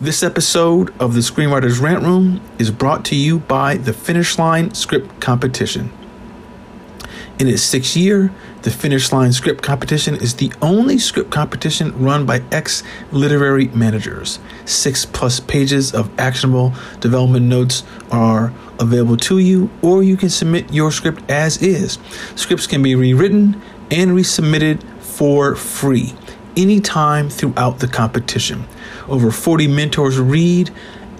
This episode of the Screenwriters Rant Room is brought to you by the Finish Line Script Competition. In its sixth year, the Finish Line Script Competition is the only script competition run by ex literary managers. Six plus pages of actionable development notes are available to you, or you can submit your script as is. Scripts can be rewritten and resubmitted for free anytime throughout the competition. Over 40 mentors read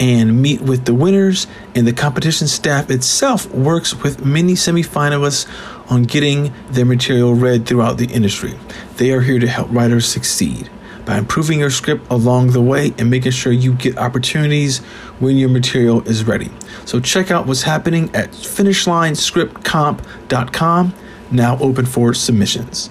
and meet with the winners, and the competition staff itself works with many semifinalists on getting their material read throughout the industry. They are here to help writers succeed by improving your script along the way and making sure you get opportunities when your material is ready. So check out what's happening at finishlinescriptcomp.com, now open for submissions.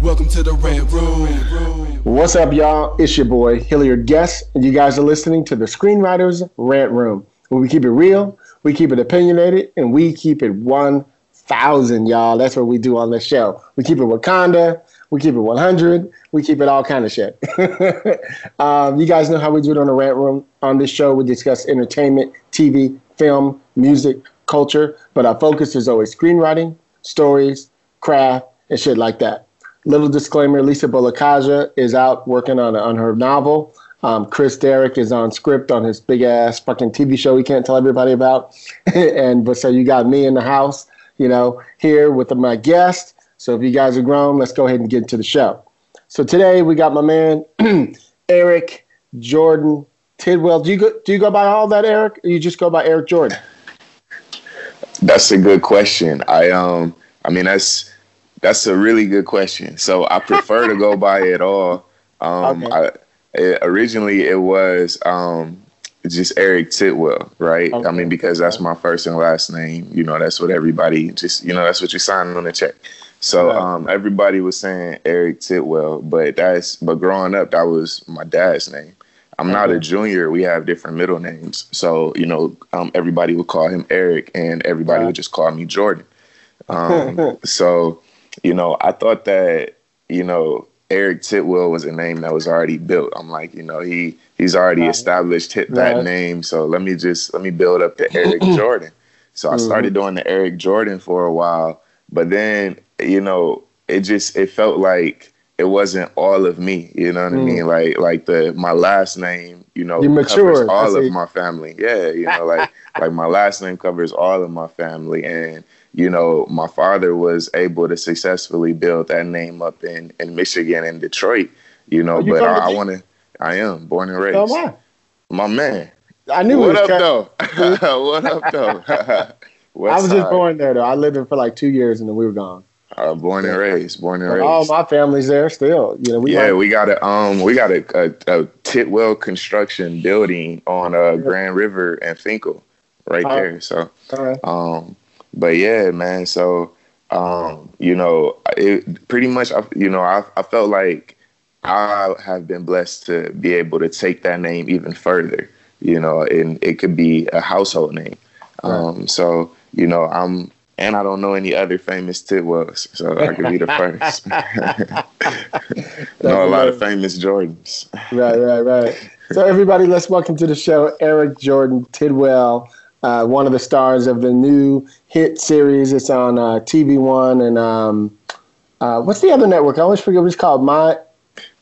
Welcome to the Red Room. What's up, y'all? It's your boy, Hilliard Guess, and you guys are listening to the Screenwriters Rant Room, where we keep it real, we keep it opinionated, and we keep it 1,000, y'all. That's what we do on this show. We keep it Wakanda, we keep it 100, we keep it all kind of shit. um, you guys know how we do it on the Rant Room. On this show, we discuss entertainment, TV, film, music, culture, but our focus is always screenwriting, stories, craft, and shit like that. Little disclaimer: Lisa Bolekaja is out working on on her novel. Um, Chris Derrick is on script on his big ass fucking TV show he can't tell everybody about. and but so you got me in the house, you know, here with my guest. So if you guys are grown, let's go ahead and get into the show. So today we got my man Eric Jordan Tidwell. Do you go do you go by all that Eric? Or you just go by Eric Jordan? That's a good question. I um I mean that's that's a really good question. So I prefer to go by it all. Um, Okay. I, it, originally, it was um, just Eric Tidwell, right? I mean, because that's my first and last name. You know, that's what everybody just, you know, that's what you sign on the check. So um, everybody was saying Eric Tidwell, but that's but growing up, that was my dad's name. I'm not a junior. We have different middle names. So, you know, um, everybody would call him Eric and everybody would just call me Jordan. Um, so, you know, I thought that, you know, Eric Tidwell was a name that was already built. I'm like, you know, he he's already Right. established hit that Right. name. So let me just let me build up the Eric Jordan. So I Mm-hmm. started doing the Eric Jordan for a while, but then, you know, it just it felt like it wasn't all of me. You know what I mean? Like like the my last name, you know, Mm. You covers all of my family. Yeah, you know, like like my last name covers all of my family and you know, my father was able to successfully build that name up in, in Michigan and Detroit, you know, you but I, I want to, I am born and raised. So am I. My man. I knew What it was up, though? what up, though? I was just born there though. I lived there for like two years and then we were gone. Uh, born and raised. Born and raised. all my family's there still. You know, we yeah, might- we got a um, we got a, a, a Tidwell construction building on uh, Grand River and Fenkell, right Uh, there. So, all right. um, but yeah, man. So, um, you know, it pretty much, you know, I I felt like I have been blessed to be able to take that name even further. You know, and it could be a household name. Um, so you know, I'm. And I don't know any other famous Tidwells, so I could be the first. know a lot of famous Jordans. right, right, right. So everybody, let's welcome to the show Eric Jordan Tidwell, uh, one of the stars of the new hit series. It's on uh, TV One and um, uh, what's the other network? I always forget what it's called. My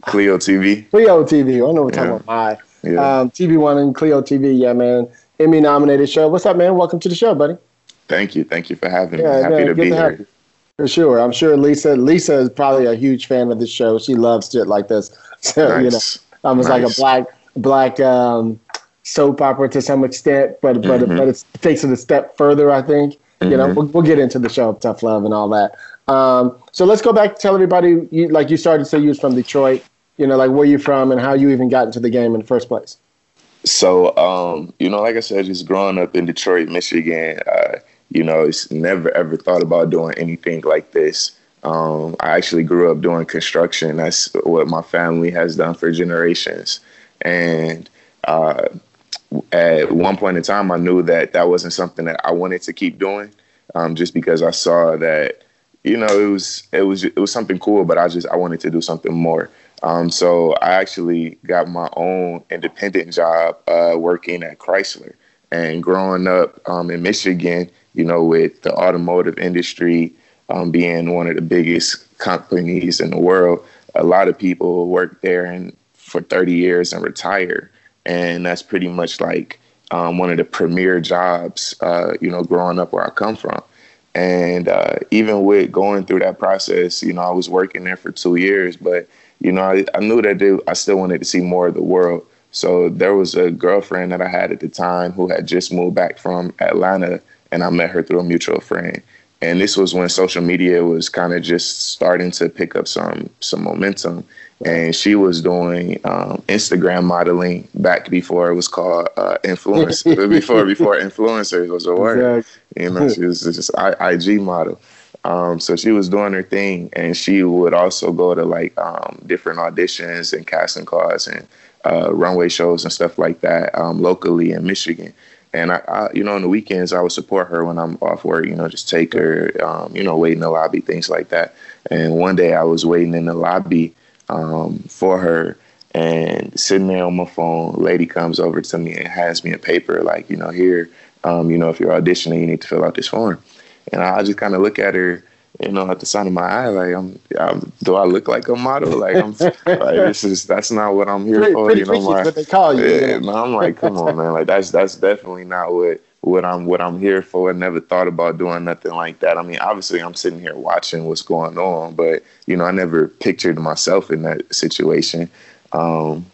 Cleo TV. Cleo TV. I don't know what we're talking Yeah. about. My Yeah. um, TV One and Cleo TV. Yeah, man. Emmy nominated show. What's up, man? Welcome to the show, buddy. Thank you. Thank you for having Yeah, me. Happy man, to be to here. you. For sure. I'm sure Lisa Lisa is probably a huge fan of the show. She loves shit like this. So, nice. you know, almost nice. like a black black um, soap opera to some extent, but but mm-hmm. but it takes it a step further, I think. Mm-hmm. You know, mm-hmm. we'll, we'll, get into the show of Tough Love and all that. Um, so let's go back. Tell everybody, you, like you started to say, you was from Detroit. You know, like where you from and how you even got into the game in the first place. So, um, you know, like I said, just growing up in Detroit, Michigan, uh, you know, it's never ever thought about doing anything like this. Um, I actually grew up doing construction. That's what my family has done for generations. And uh, at one point in time, I knew that that wasn't something that I wanted to keep doing, um, just because I saw that, you know, it was it was it was something cool, but I just I wanted to do something more. Um, so I actually got my own independent job uh, working at Chrysler. And growing up um, in Michigan, you know, with the automotive industry um, being one of the biggest companies in the world, a lot of people work there and for 30 years and retire. And that's pretty much like um, one of the premier jobs, uh, you know, growing up where I come from. And uh, even with going through that process, you know, I was working there for two years, but you know, I, I knew that I still wanted to see more of the world. So there was a girlfriend that I had at the time who had just moved back from Atlanta, and I met her through a mutual friend. And this was when social media was kind of just starting to pick up some some momentum. And she was doing um, Instagram modeling back before it was called uh, influence before before influencers was a word. Exactly. You know, she was just IG model. Um, so she was doing her thing, and she would also go to like um, different auditions and casting calls and uh, runway shows and stuff like that um, locally in Michigan. And I, I, you know, on the weekends I would support her when I'm off work. You know, just take her, um, you know, wait in the lobby, things like that. And one day I was waiting in the lobby um, for her, and sitting there on my phone, lady comes over to me and hands me a paper like, you know, here, um, you know, if you're auditioning, you need to fill out this form. And I just kind of look at her, you know, at the side of my eye, like, I'm, I'm do I look like a model? Like, I'm, like, this is that's not what I'm here for. you know, my, what they call you. Yeah, and I'm like, come on, man, like that's that's definitely not what what I'm what I'm here for. I never thought about doing nothing like that. I mean, obviously, I'm sitting here watching what's going on, but you know, I never pictured myself in that situation. Um,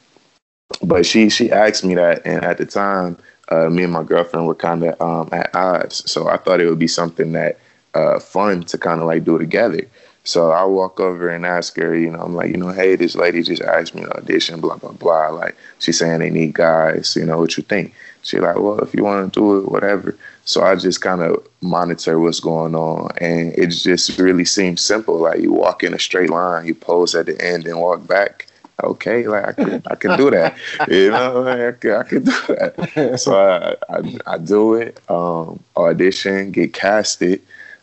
but she she asked me that, and at the time, uh, me and my girlfriend were kind of um, at odds. So I thought it would be something that uh, fun to kind of like do together. So I walk over and ask her, you know, I'm like, you know, hey, this lady just asked me to audition, blah, blah, blah. Like, she's saying they need guys, you know, what you think? She like, well, if you want to do it, whatever. So I just kind of monitor what's going on. And it just really seems simple. Like you walk in a straight line, you pose at the end and walk back okay, like I can, I can do that. You know, I can, I can do that. So I, I, I do it, um, audition, get casted,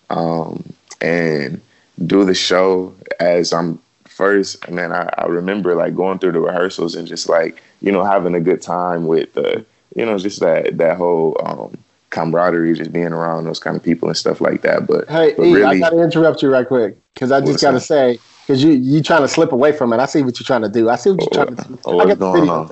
um, and do the show as I'm first. And then I, I remember like going through the rehearsals and just like, you know, having a good time with the, you know, just that, that whole, um, camaraderie, just being around those kind of people and stuff like that. But hey, but e, really, I gotta interrupt you right quick because I just gotta say because you you trying to slip away from it. I see what you're trying to do. I see what you're trying to do. Oh, I get the video.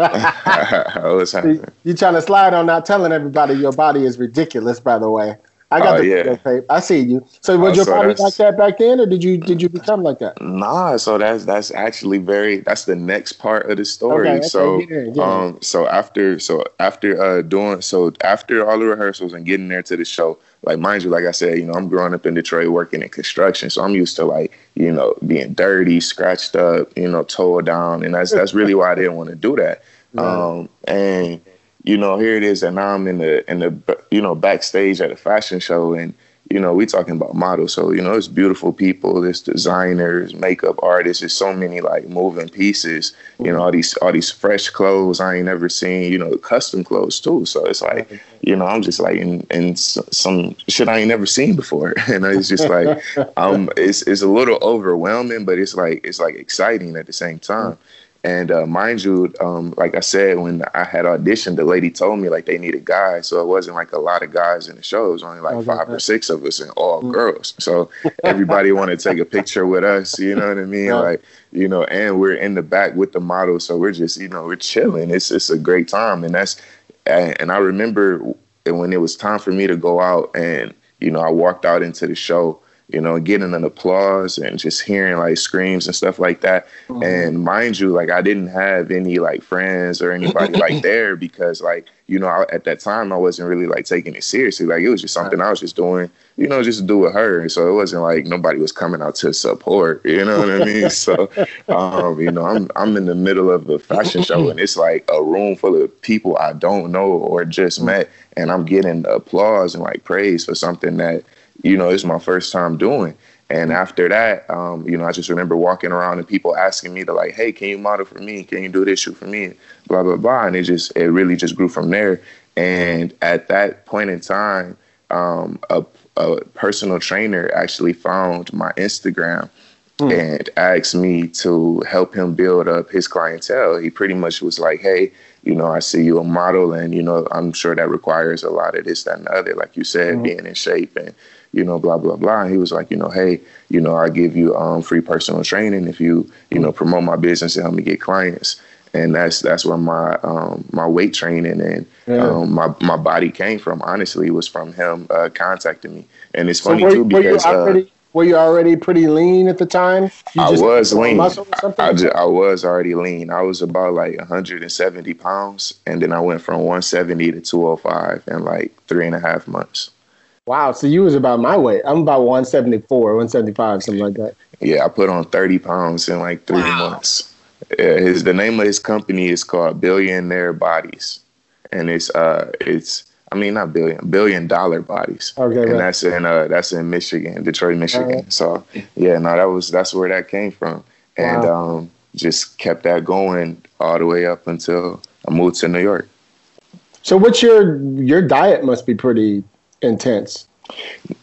what's happening? You, are trying to slide on not telling everybody your body is ridiculous. By the way, I got oh, the yeah. tape. I see you. So was oh, your so body like that back then, or did you did you become like that? Nah. So that's that's actually very that's the next part of the story. Okay, so yeah, yeah. um so after so after uh doing so after all the rehearsals and getting there to the show, like mind you, like I said, you know, I'm growing up in Detroit working in construction, so I'm used to like, you know, being dirty, scratched up, you know, tore down, and that's that's really why I didn't want to do that. Um, and you know, here it is, and now I'm in the in the you know backstage at a fashion show, and you know, we talking about models. So, you know, it's beautiful people, there's designers, makeup artists, there's so many like moving pieces, you know, all these all these fresh clothes I ain't never seen, you know, custom clothes too. So it's like, you know, I'm just like in, in some shit I ain't never seen before. and it's just like um it's it's a little overwhelming, but it's like it's like exciting at the same time. And uh, mind you, um, like I said, when I had auditioned, the lady told me like they needed guys, so it wasn't like a lot of guys in the show. It was only like five or six of us, and all mm. girls. So everybody wanted to take a picture with us. You know what I mean? Yeah. Like you know, and we're in the back with the model, so we're just you know we're chilling. It's it's a great time, and that's and I remember when it was time for me to go out, and you know I walked out into the show you know, getting an applause and just hearing like screams and stuff like that. Mm-hmm. And mind you, like I didn't have any like friends or anybody like there because like, you know, I, at that time I wasn't really like taking it seriously. Like it was just something I was just doing, you know, just to do with her. So it wasn't like nobody was coming out to support, you know what I mean? So, um, you know, I'm, I'm in the middle of a fashion show and it's like a room full of people I don't know or just mm-hmm. met. And I'm getting applause and like praise for something that, you know, it's my first time doing. And after that, um, you know, I just remember walking around and people asking me to like, hey, can you model for me? Can you do this shoot for me? Blah blah blah. And it just it really just grew from there. And at that point in time, um, a, a personal trainer actually found my Instagram mm. and asked me to help him build up his clientele. He pretty much was like, hey, you know, I see you a model, and you know, I'm sure that requires a lot of this, that, and the other, like you said, mm. being in shape and you know, blah blah blah. And he was like, you know, hey, you know, I give you um, free personal training if you, you know, promote my business and help me get clients. And that's that's where my um, my weight training and yeah. um, my my body came from. Honestly, was from him uh, contacting me. And it's funny so too because. Were you, already, uh, were you already pretty lean at the time? You I was lean. I, I, just, I was already lean. I was about like 170 pounds, and then I went from 170 to 205 in like three and a half months. Wow, so you was about my weight. I'm about 174, 175, something like that. Yeah, I put on 30 pounds in like three wow. months. Yeah, his the name of his company is called Billionaire Bodies, and it's uh it's I mean not billion billion dollar bodies. Okay, and right. that's in uh that's in Michigan, Detroit, Michigan. Right. So yeah, no, that was that's where that came from, and wow. um just kept that going all the way up until I moved to New York. So what's your your diet must be pretty intense?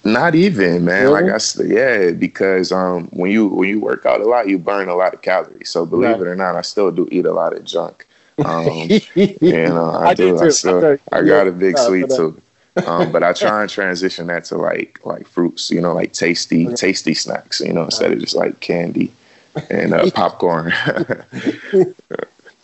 Not even, man. Really? Like I said, yeah, because um, when you when you work out a lot, you burn a lot of calories. So believe right. it or not, I still do eat a lot of junk. Um, you know, I, I do. I, still, I got a big sweet tooth. Um, but I try and transition that to like like fruits, you know, like tasty tasty snacks, you know, instead of just like candy and uh, popcorn.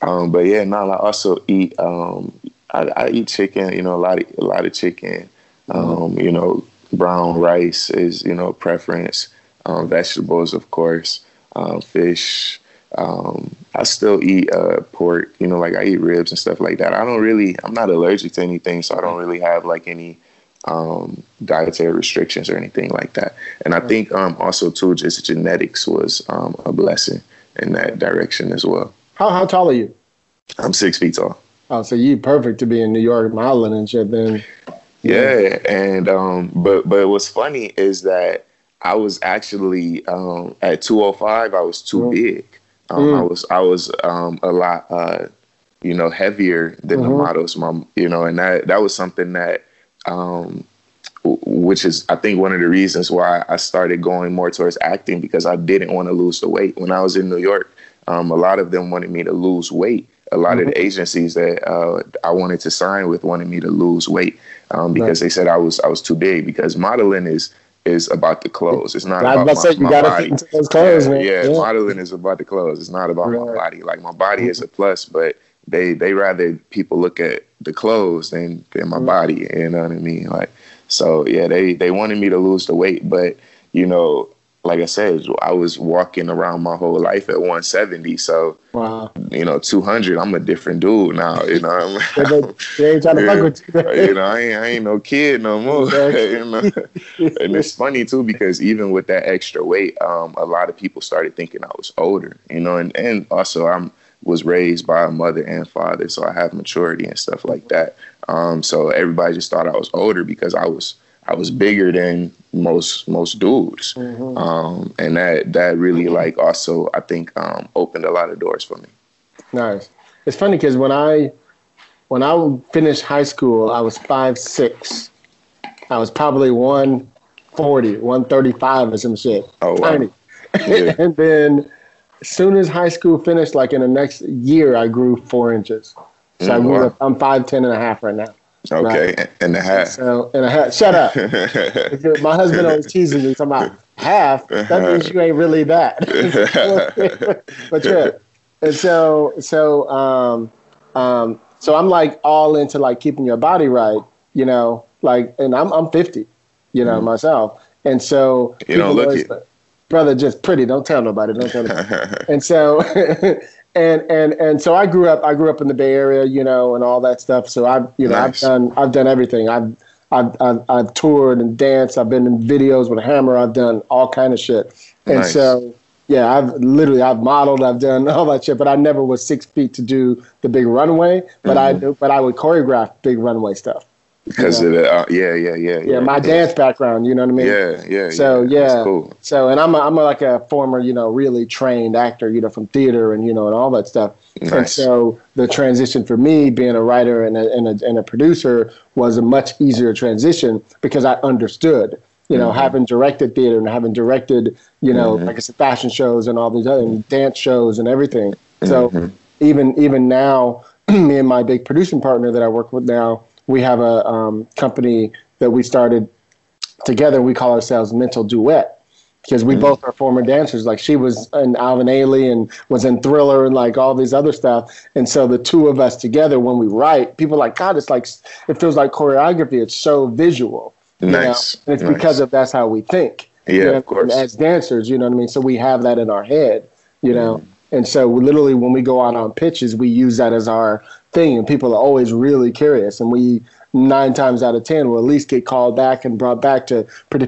um, but yeah, no, I also eat. Um, I, I, eat chicken, you know, a lot of a lot of chicken. Um, you know, brown rice is you know a preference. Um, vegetables, of course, um, fish. Um, I still eat uh, pork. You know, like I eat ribs and stuff like that. I don't really. I'm not allergic to anything, so I don't really have like any um, dietary restrictions or anything like that. And I think um, also too, just genetics was um, a blessing in that direction as well. How how tall are you? I'm six feet tall. Oh, so you perfect to be in New York modeling and shit. Then yeah, and um, but but what's funny is that I was actually um, at 205. I was too mm. big. Um, mm. I was I was um, a lot uh, you know heavier than mm-hmm. the models. My you know, and that that was something that um, which is I think one of the reasons why I started going more towards acting because I didn't want to lose the weight when I was in New York. Um, a lot of them wanted me to lose weight. A lot mm-hmm. of the mm-hmm. agencies that uh, I wanted to sign with wanted me to lose weight um, because they said I was I was too big. Because modeling is is about the clothes. It's not about my, say, my body. Clothes, yeah, yeah, yeah, modeling is about the clothes. It's not about right. my body. Like my body mm-hmm. is a plus, but they they rather people look at the clothes than than my mm-hmm. body. You know what I mean? Like so, yeah. They they wanted me to lose the weight, but you know like I said, I was walking around my whole life at 170. So, wow. you know, 200, I'm a different dude now. You know, I'm, they ain't trying to fuck with you. you know, I ain't, I ain't no kid no more. you know? and it's funny too because even with that extra weight, um, a lot of people started thinking I was older. You know, and and also I'm was raised by a mother and father, so I have maturity and stuff like that. Um, so everybody just thought I was older because I was I was bigger than most most dudes, mm-hmm. um, and that that really like also I think um, opened a lot of doors for me. Nice. It's funny because when I when I finished high school, I was five six. I was probably 140, 135 or some shit. Oh, wow. Tiny. Yeah. and then as soon as high school finished, like in the next year, I grew four inches. So mm, I grew wow. up, I'm 5'10 and a half right now. Okay, right. and a half. So, and a half. Shut up. My husband always teases me talking about half. That means you ain't really that. but yeah, and so so um um so I'm like all into like keeping your body right, you know, like, and I'm I'm 50, you know, mm myself, And so You don't look always it. brother, just pretty. Don't tell nobody. Don't tell nobody. and so and and and so I grew up I grew up in the Bay Area, you know, and all that stuff. So I've you know Nice. I've done I've done everything. I've I've, I've I've toured and danced. I've been in videos with Hammer. I've done all kind of shit. And Nice. so yeah, I've literally I've modeled. I've done all that shit. But I never was six feet to do the big runway. But mm-hmm. I. But I would choreograph big runway stuff. Because of the uh, yeah, yeah, yeah, Yeah, my dance background. You know what I mean? Yeah, yeah. So yeah, yeah, cool. so and I'm a, I'm a, like a former you know really trained actor you know from theater and you know and all that stuff. And so the transition for me being a writer and a, and a and a producer was a much easier transition because I understood. You know, mm-hmm. having directed theater and having directed, you know, mm-hmm. like I said, fashion shows and all these other and dance shows and everything. So mm-hmm. even even now, me and my big producing partner that I work with now, we have a um, company that we started together we call ourselves mental duet because we both are former dancers like she was in alvin ailey and was in thriller and like all these other stuff and so the two of us together when we write people are like god it's like it feels like choreography it's so visual? Nice, and it's nice. because of that's how we think Yeah, you know? of course. And as dancers you know what i mean so we have that in our head you know Mm-hmm. and so literally when we go out on pitches we use that as our thing and people are always really curious and we nine times out of ten will at least get called back and brought back to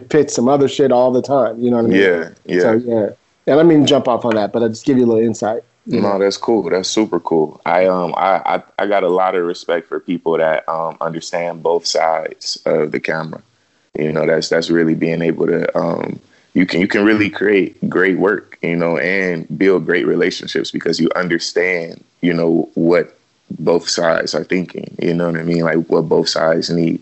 pitch some other shit all the time you know what i mean Yeah, yeah. so yeah and i mean jump off on that but i just give you a little insight you know? No, that's cool. That's super cool. I um I, I I got a lot of respect for people that um understand both sides of the camera. You know, that's that's really being able to um you can you can really create great work, you know, and build great relationships because you understand, you know, what both sides are thinking. You know what I mean? Like what both sides need.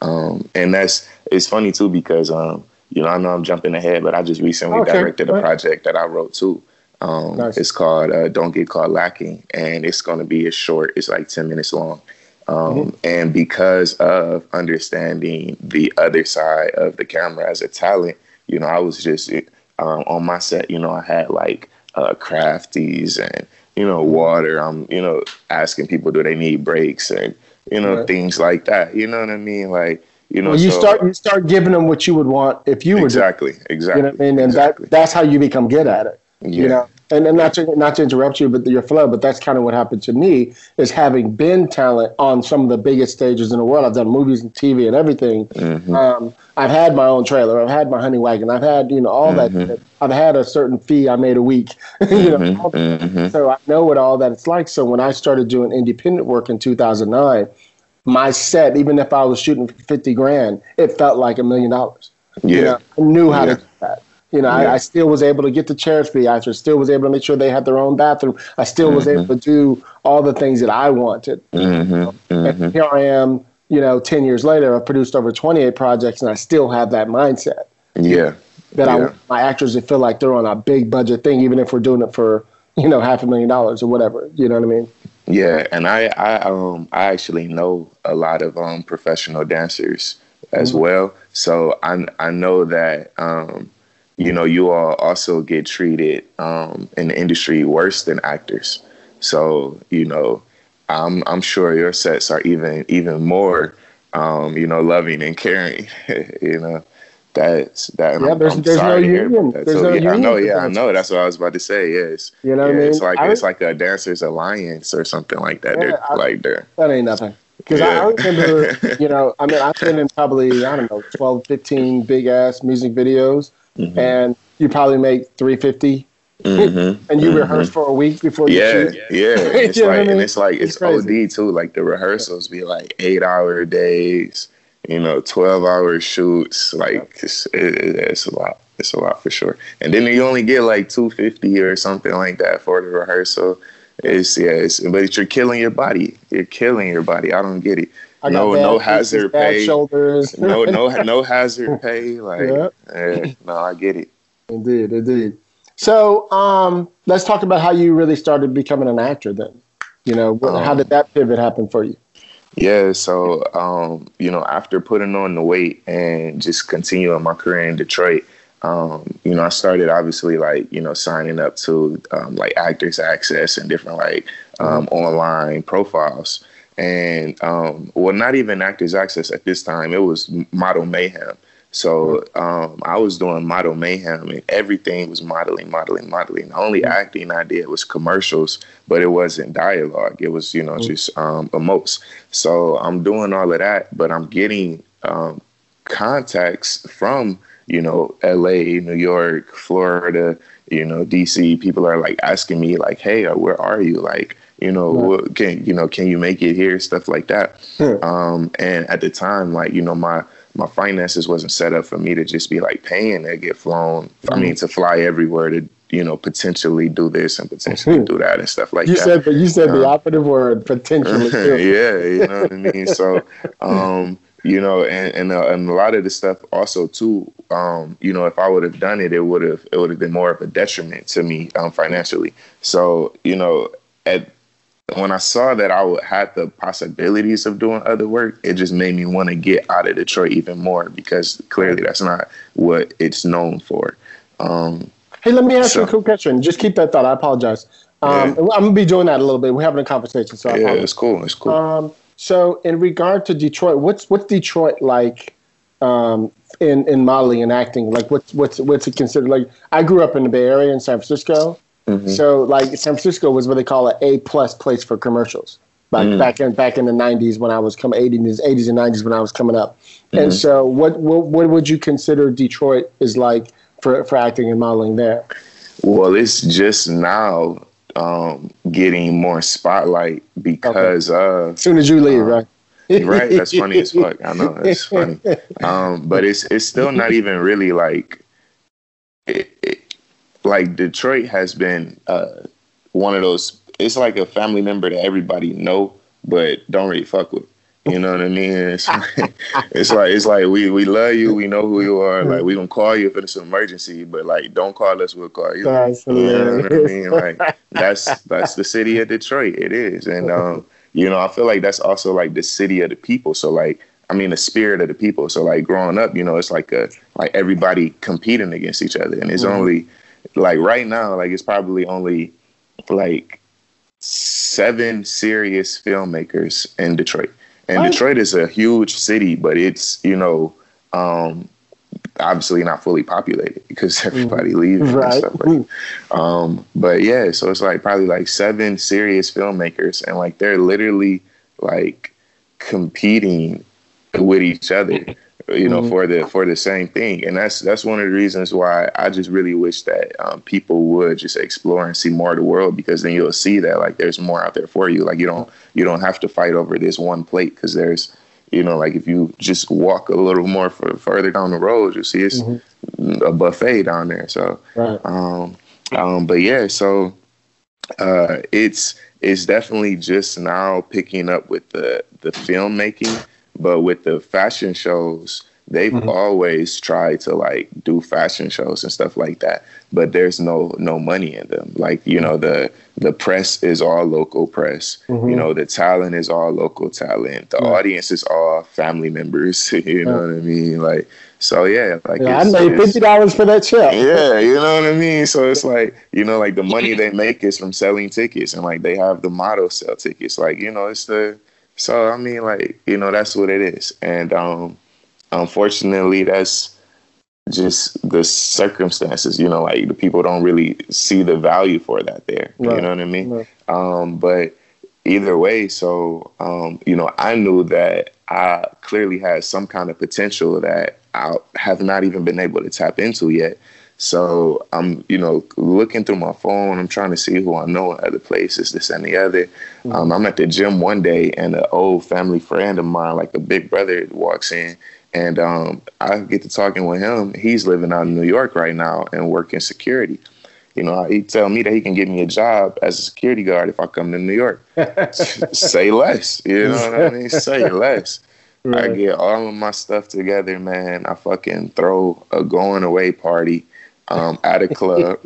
Um and that's it's funny too because um you know I know I'm jumping ahead, but I just recently Okay, directed a project that I wrote too. Um, Nice. It's called uh, "Don't Get Caught Lacking," and it's going to be a short. It's like ten minutes long, um, Mm-hmm. and because of understanding the other side of the camera as a talent, you know, I was just um, on my set. You know, I had like uh, crafties and you know water. I'm you know asking people do they need breaks and you know Right. things like that. You know what I mean? Like you know, well, you so- start you start giving them what you would want if you were exactly, exactly. you know what i mean and exactly. that that's how you become good at it Yeah. you know and, and not to not to interrupt you but your flow but that's kind of what happened to me is having been talent on some of the biggest stages in the world i've done movies and tv and everything Mm-hmm. um, i've had my own trailer i've had my honey wagon i've had you know all Mm-hmm. that i've had a certain fee i made a week you know that. Mhm. so i know what all that it's like so when i started doing independent work in 2009 my set even if i was shooting for 50 grand it felt like a million dollars Yeah. you know, I knew how Yeah. to do that. You know, Yeah. I, I still was able to get the chairs fee. I still was able to make sure they had their own bathroom. I still was Mm-hmm. able to do all the things that I wanted. Mhm. Mhm. And here I am, you know, 10 years later, I've produced over 28 projects and I still have that mindset Yeah. that I Yeah. want my actors to feel like they're on a big budget thing, even if we're doing it for, you know, half a million dollars or whatever. You know what I mean? Yeah, and I, I um I actually know a lot of um professional dancers as Mm-hmm. well. So I I know that um you know you all also get treated um in the industry worse than actors. So you know I'm I'm sure your sets are even even more um you know loving and caring. you know that's that. Yeah, I'm, there's- I'm there's no union. There's So, no yeah, I know. Yeah, I know. That's what I was about to say. Yes. You know what I mean? It's like I- it's like a dancers alliance or something like that. Yeah, they're I- like they're That ain't nothing. Because I, I Yeah. remember, you know, I mean, I've been in probably, I don't know, 12, 15 big ass music videos, Mm-hmm. and you probably make 350 Mhm, and you mhm. rehearse for a week before you Yeah, shoot. yeah. And it's You know what like I and it's like It's it's. OD too. Like the rehearsals be like eight hour days, you know, twelve hour shoots. Like it's, it, it- it's a lot. It's a lot for sure. And then you only get like two fifty or something like that for the rehearsal. It's yeah, it's, but you're killing your body. You're killing your body. I don't get it. I got no, no hazard bad pay. shoulders. no, no, no hazard pay. Like, Yeah. eh, no, I get it. indeed, indeed. So, um, let's talk about how you really started becoming an actor. Then, you know, what, how Um, did that pivot happen for you? Yeah, so um, you know, after putting on the weight and just continuing my career in Detroit, um, you know, I started obviously like you know signing up to um, like Actors Access and different like um, online profiles, and um, well, not even Actors Access at this time. It was Model Mayhem. So um, I was doing model mayhem, and everything was modeling, modeling, modeling. The only mm-hmm. acting I did was commercials, but it wasn't dialogue. It was, you know, mm-hmm. just um, emotes. So I'm doing all of that, but I'm getting um, contacts from, you know, L.A., New York, Florida, you know, DC. People are like asking me, like, "Hey, where are you?" Like, you know, can you know, can you make it here? Stuff like that. Yeah. Um, and at the time, like, you know, my my finances wasn't set up for me to just be like paying to get flown. Mm-hmm. I mean, to fly everywhere to you know potentially do this and potentially mm-hmm. do that and stuff like you that. Said, but you said um, the operative word potentially. yeah, you know what I mean. So, um, you know, and and, uh, and a lot of the stuff also too. Um, you know, if I would have done it, it would have it would have been more of a detriment to me um, financially. So, you know, at when I saw that I had the possibilities of doing other work, it just made me want to get out of Detroit even more because clearly that's not what it's known for. Um, hey, let me ask so, you a quick question. Just keep that thought. I apologize. Um, yeah. I'm gonna be doing that a little bit. We're having a conversation, so yeah, it's cool. It's cool. Um, so, in regard to Detroit, what's what's Detroit like um, in in modeling and acting? Like, what's what's what's it considered? Like, I grew up in the Bay Area in San Francisco. Mm-hmm. So like San Francisco was what they call an A plus place for commercials. Like mm. back in back in the nineties when I was coming eighties eighties and nineties when I was coming up. Mm-hmm. And so what, what what would you consider Detroit is like for, for acting and modeling there? Well, it's just now um, getting more spotlight because okay. as soon as you leave, uh, right? right, that's funny as fuck. I know it's funny, um, but it's it's still not even really like it, it, like Detroit has been uh, one of those. It's like a family member that everybody know, but don't really fuck with. You know what I mean? It's, it's like it's like we we love you. We know who you are. Like we gonna call you if it's an emergency, but like don't call us. We'll call you. That's you know what I mean? Like that's that's the city of Detroit. It is, and um, you know I feel like that's also like the city of the people. So like I mean the spirit of the people. So like growing up, you know, it's like a like everybody competing against each other, and it's mm-hmm. only like right now, like it's probably only like seven serious filmmakers in Detroit. And what? Detroit is a huge city, but it's, you know, um, obviously not fully populated because mm. everybody mm. leaves right. and stuff like um, but yeah, so it's like probably like seven serious filmmakers and like they're literally like competing with each other you know, mm-hmm. for the for the same thing. And that's that's one of the reasons why I just really wish that um, people would just explore and see more of the world because then you'll see that like there's more out there for you. Like you don't you don't have to fight over this one plate because there's you know like if you just walk a little more for, further down the road, you see it's mm-hmm. a buffet down there. So, right. um, um, but yeah, so uh, it's it's definitely just now picking up with the the filmmaking but with the fashion shows, they've mm-hmm. always tried to like do fashion shows and stuff like that. But there's no no money in them. Like you know the the press is all local press. Mm-hmm. you know the talent is all local talent. The audience is all family members. You know what i mean? Like so yeah like yeah, i made fifty dollars for that check. Yeah you know what i mean? So it's like you know like the money they make is from selling tickets and like they have the model sell tickets. Like you know it's the so I mean, like you know, that's what it is, and um, unfortunately, that's just the circumstances. You know, like the people don't really see the value for that there. Right. You know what I mean? Right. Um, but either way, so um, you know, I knew that I clearly had some kind of potential that I have not even been able to tap into yet. So I'm, you know, looking through my phone. I'm trying to see who I know in other places, this and the other. Mm-hmm. Um, I'm at the gym one day, and an old family friend of mine, like a big brother, walks in, and um, I get to talking with him. He's living out in New York right now and working security. You know, he tell me that he can get me a job as a security guard if I come to New York. Say less. You know what I mean? Say less. Right. I get all of my stuff together, man. I fucking throw a going away party um, at a club.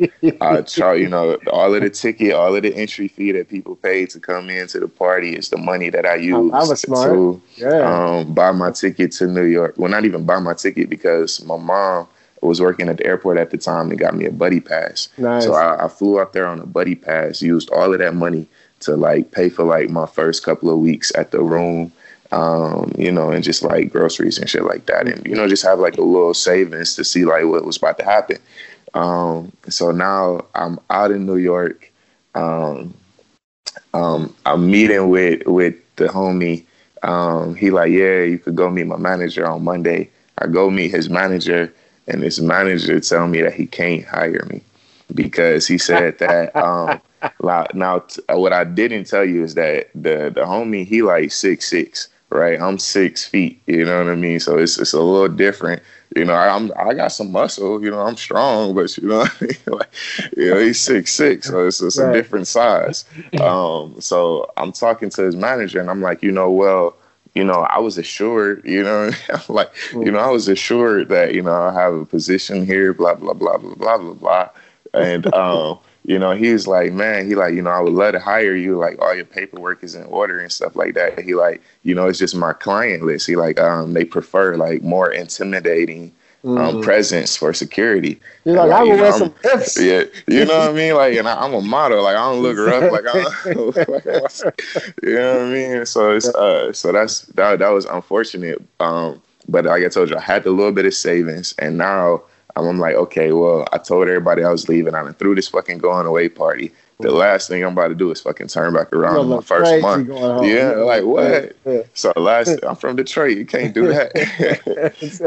char- you know, all of the ticket, all of the entry fee that people pay to come into the party is the money that I use I to yeah. um, buy my ticket to New York. Well, not even buy my ticket because my mom was working at the airport at the time and got me a buddy pass. Nice. So I, I flew out there on a buddy pass, used all of that money to like pay for like my first couple of weeks at the room um, you know, and just like groceries and shit like that, and you know, just have like a little savings to see like what was about to happen. Um, so now I'm out in New York. Um, um, I'm meeting with with the homie. Um, he like, yeah, you could go meet my manager on Monday. I go meet his manager, and his manager tell me that he can't hire me because he said that. Um, now, t- what I didn't tell you is that the the homie he like six six, right? I'm six feet. You know what I mean? So it's it's a little different. You know, I'm I got some muscle. You know, I'm strong, but you know, like, you know, he's six six, so it's, it's right. a different size. Um, so I'm talking to his manager, and I'm like, you know, well, you know, I was assured, you know, like, you know, I was assured that you know I have a position here, blah blah blah blah blah blah blah, and um you know, he's like, man, he like, you know, I would love to hire you. Like, all your paperwork is in order and stuff like that. He like, you know, it's just my client list. He like, um, they prefer like more intimidating um, mm-hmm. presence for security. He's like, like, I will wear some ifs. Yeah, you know what I mean. Like, and I, am a model. Like, I don't look rough. Like, I, you know what I mean. So it's uh, so that's that. That was unfortunate. Um, but like I told you, I had a little bit of savings, and now I'm like, okay, well, I told everybody I was leaving. I threw this fucking going away party. The last thing I'm about to do is fucking turn back around in my first month. Yeah, like what? Yeah. So last, I'm from Detroit. You can't do that.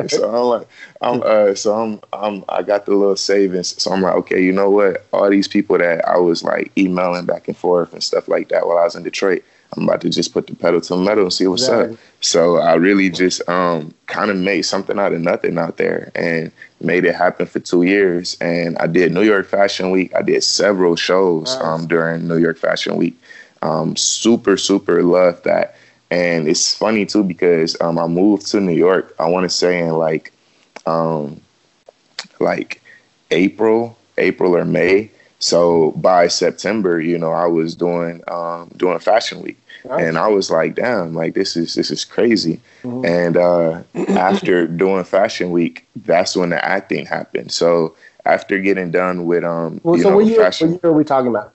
so I'm like, I'm uh, so I'm I'm I got the little savings. So I'm like, okay, you know what? All these people that I was like emailing back and forth and stuff like that while I was in Detroit, I'm about to just put the pedal to the metal and see what's exactly. up. So I really just um, kind of made something out of nothing out there and made it happen for two years. And I did New York Fashion Week. I did several shows nice. um, during New York Fashion Week. Um, super, super loved that. And it's funny too because um, I moved to New York. I want to say in like, um, like April, April or May. So by September, you know, I was doing um, doing Fashion Week, nice. and I was like, "Damn, like this is this is crazy." Mm-hmm. And uh, after doing Fashion Week, that's when the acting happened. So after getting done with um, well, you so know, what year, fashion, what year are we talking about?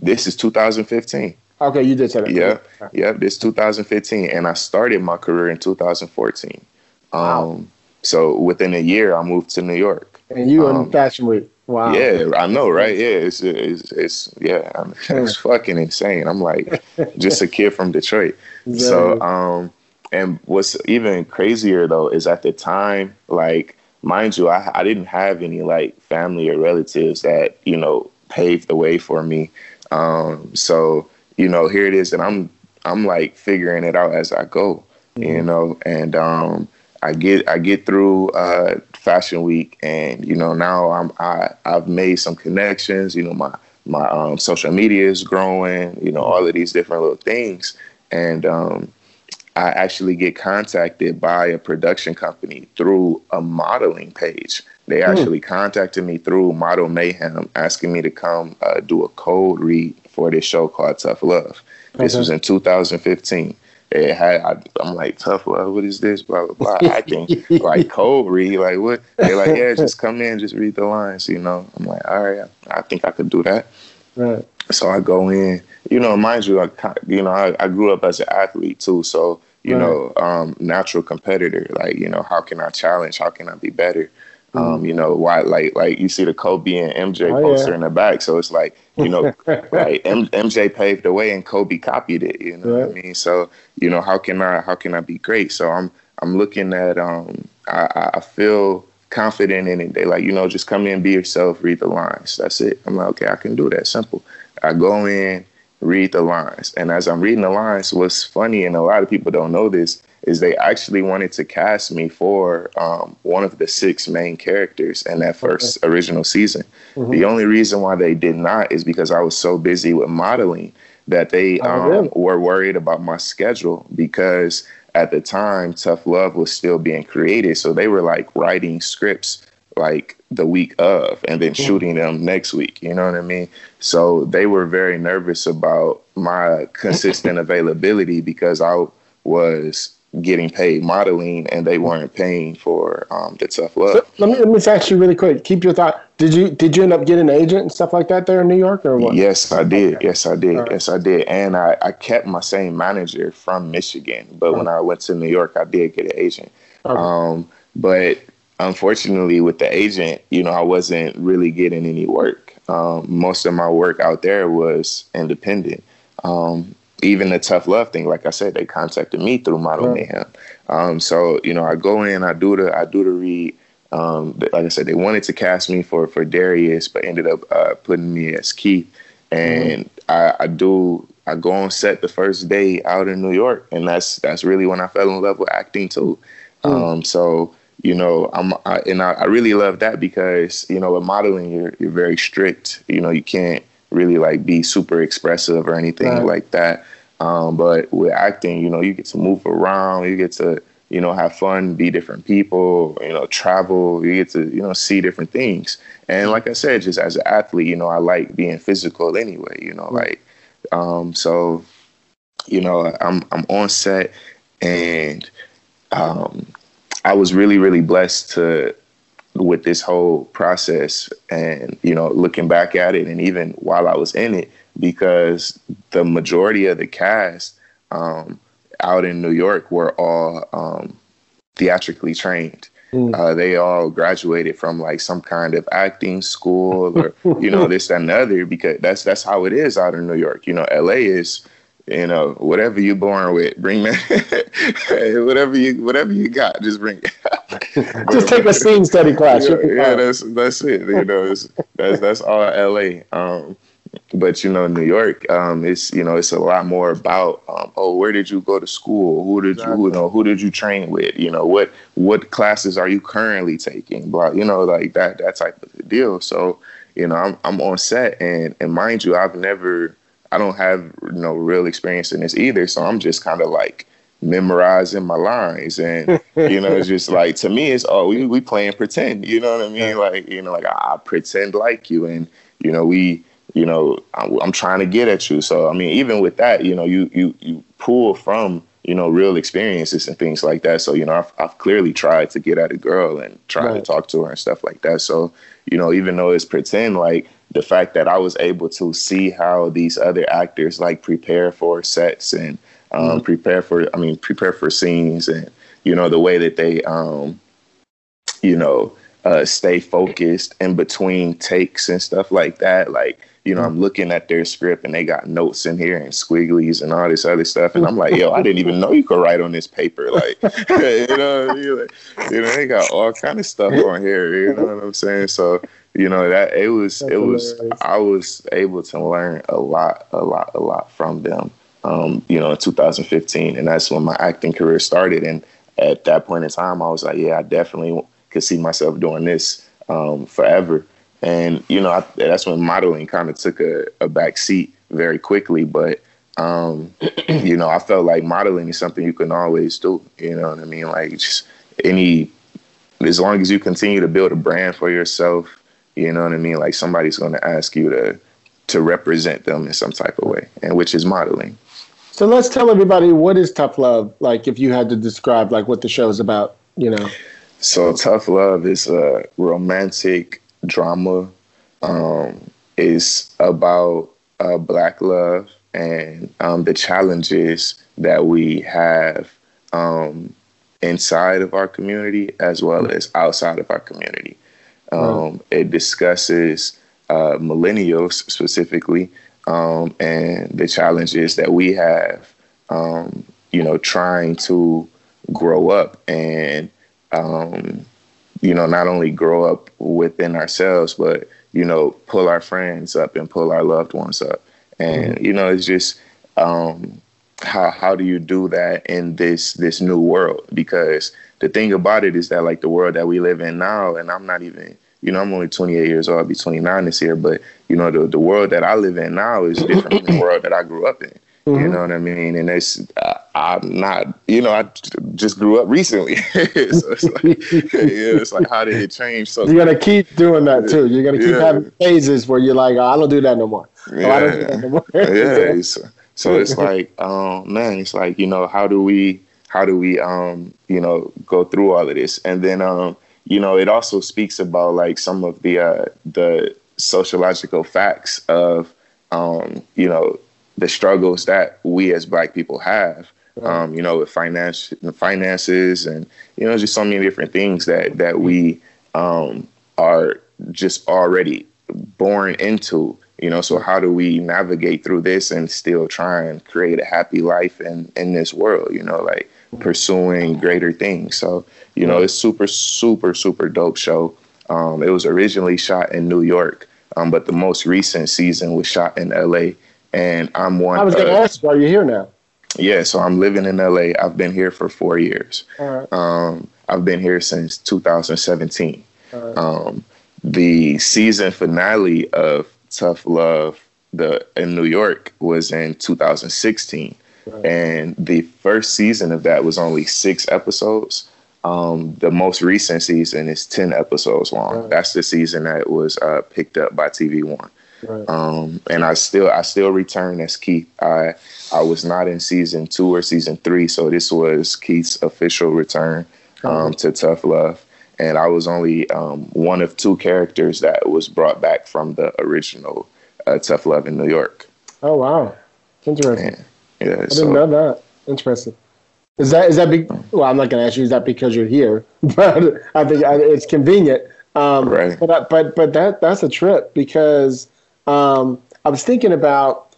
This is 2015. Okay, you did say that. Yeah, yeah. This 2015, and I started my career in 2014. Um, wow. So within a year, I moved to New York. And you um, on Fashion Week. Wow. Yeah, I know, right? Yeah, it's it's, it's yeah, it's fucking insane. I'm like just a kid from Detroit. So, um, and what's even crazier though is at the time, like, mind you, I I didn't have any like family or relatives that you know paved the way for me. Um, so you know, here it is, and I'm I'm like figuring it out as I go, mm-hmm. you know, and um, I get I get through uh, Fashion Week, and you know now I'm I I've made some connections. You know my my um, social media is growing. You know all of these different little things, and um, I actually get contacted by a production company through a modeling page. They hmm. actually mm. contacted me through Model Mayhem, asking me to come uh, do a cold read for this show called Tough Love. This was in 2015 it had I, am like tough love. What is this? Blah blah blah. Acting like cold read. Like what? They're like, yeah, just come in, just read the lines. You know. I'm like, all right, I think I could do that. Right. So I go in. You know, mind you, I, you know, I, I grew up as an athlete too. So you right. know, um, natural competitor. Like you know, how can I challenge? How can I be better? Um, mm-hmm. you know, why like like you see the Kobe and MJ oh, poster yeah. in the back, so it's like you know, like M- MJ paved the way and Kobe copied it. You know right. what I mean? So you know, how can I how can I be great? So I'm I'm looking at um I, I feel confident in it. They like you know just come in, be yourself, read the lines. That's it. I'm like okay, I can do that. Simple. I go in, read the lines, and as I'm reading the lines, what's funny and a lot of people don't know this is they actually wanted to cast me for um, one of the six main characters in that first okay. original season. Mm-hmm. The only reason why they did not is because I was so busy with modeling that they oh, um, really? were worried about my schedule because at the time Tough Love was still being created. So they were like writing scripts like the week of and then mm-hmm. shooting them next week. You know what I mean? So they were very nervous about my consistent availability because I was getting paid modeling and they weren't paying for um, the tough love. So let me let me ask you really quick. Keep your thought. Did you did you end up getting an agent and stuff like that there in New York or what? Yes, I did. Okay. Yes, I did. Right. Yes, I did. And I, I kept my same manager from Michigan, but okay. when I went to New York, I did get an agent. Okay. Um, but unfortunately, with the agent, you know, I wasn't really getting any work. Um, most of my work out there was independent. Um, even the tough love thing, like I said, they contacted me through Model right. Mayhem. Um, so you know, I go in, I do the, I do the read. Um, like I said, they wanted to cast me for for Darius, but ended up uh, putting me as Keith. And mm-hmm. I, I do, I go on set the first day out in New York, and that's that's really when I fell in love with acting too. Mm-hmm. Um, so you know, I'm I, and I, I really love that because you know, with modeling, you're you're very strict. You know, you can't really like be super expressive or anything right. like that. Um, but with acting, you know, you get to move around, you get to, you know, have fun, be different people, you know, travel, you get to, you know, see different things. And like I said, just as an athlete, you know, I like being physical anyway, you know, like, um, so, you know, I'm, I'm on set and, um, I was really, really blessed to with this whole process and you know looking back at it and even while i was in it because the majority of the cast um, out in new york were all um, theatrically trained mm. uh, they all graduated from like some kind of acting school or you know this that, and the other because that's that's how it is out in new york you know la is you know, whatever you're born with, bring that. whatever you whatever you got, just bring it. just take a scene study class. Yeah, yeah, that's that's it. You know, that's that's all L.A. Um, but you know, New York, um, it's you know, it's a lot more about um, oh, where did you go to school? Who did exactly. you, you know, who did you train with? You know, what what classes are you currently taking? Blah, you know, like that that type of deal. So, you know, I'm I'm on set, and and mind you, I've never I don't have you know real experience in this either, so I'm just kind of like memorizing my lines and you know it's just like to me it's oh we we playing pretend you know what I mean? Like you know like I, pretend like you and you know we you know I'm, I'm, trying to get at you. So I mean even with that you know you you you pull from you know real experiences and things like that. So you know I've, I've clearly tried to get at a girl and try right. to talk to her and stuff like that. So you know even though it's pretend like the fact that I was able to see how these other actors like prepare for sets and um, mm-hmm. prepare for, I mean, prepare for scenes and, you know, the way that they, um, you know, uh, stay focused in between takes and stuff like that. Like, you know, I'm mm-hmm. looking at their script and they got notes in here and squigglies and all this other stuff. And I'm like, yo, I didn't even know you could write on this paper. Like, you know, you know, they got all kind of stuff on here. You know what I'm saying? So, you know that it was That's it was hilarious. I was able to learn a lot a lot a lot from them um, you know in 2015 and that's when my acting career started and at that point in time I was like yeah I definitely could see myself doing this um, forever and you know I, that's when modeling kind of took a, a back seat very quickly but um, you know I felt like modeling is something you can always do you know what I mean like just any as long as you continue to build a brand for yourself you know what I mean? Like somebody's going to ask you to to represent them in some type of way, and which is modeling. So let's tell everybody what is tough love. Like if you had to describe like what the show is about, you know. So tough love is a romantic drama. Um, is about uh, black love and um, the challenges that we have um, inside of our community as well as outside of our community. Um, It discusses uh, millennials specifically um, and the challenges that we have, um, you know, trying to grow up and, um, you know, not only grow up within ourselves, but, you know, pull our friends up and pull our loved ones up. And, mm-hmm. you know, it's just, um, how how do you do that in this this new world because the thing about it is that like the world that we live in now and i'm not even you know, I'm only 28 years old. I'll be 29 this year. But, you know, the, the world that I live in now is different from the world that I grew up in. Mm-hmm. You know what I mean? And it's, uh, I'm not, you know, I just grew up recently. so it's like, yeah, it's like, how did it change? So you got to keep doing that too. You're going to keep yeah. having phases where you're like, oh, I don't do that no more. Yeah. Oh, I don't do that no more. yeah. So, so it's like, um, man, it's like, you know, how do we, how do we um you know go through all of this and then um you know it also speaks about like some of the uh the sociological facts of um you know the struggles that we as black people have um, you know, with finance, finances, and you know, just so many different things that that we um, are just already born into. You know, so how do we navigate through this and still try and create a happy life in in this world? You know, like pursuing greater things. So you know, it's super, super, super dope show. Um, it was originally shot in New York, um, but the most recent season was shot in L.A. And I'm one. I was going to ask, are you here now? Yeah, so I'm living in LA. I've been here for four years. Alright. Um, I've been here since 2017. Alright. Um, the season finale of Tough Love, the in New York, was in 2016, Right. and the first season of that was only six episodes. Um, the most recent season is 10 episodes long. Right. That's the season that was uh, picked up by TV One Right. um, and I still I still return as Keith. I I was not in season two or season three, so this was Keith's official return um, to Tough Love, and I was only um, one of two characters that was brought back from the original uh, Tough Love in New York. oh wow, interesting. And, yeah, I so didn't know that. Interesting. Is that is that big? Well, I'm not going to ask you. Is that because you're here? But I think I- it's convenient. Um, Right. But I- but but that that's a trip because um, I was thinking about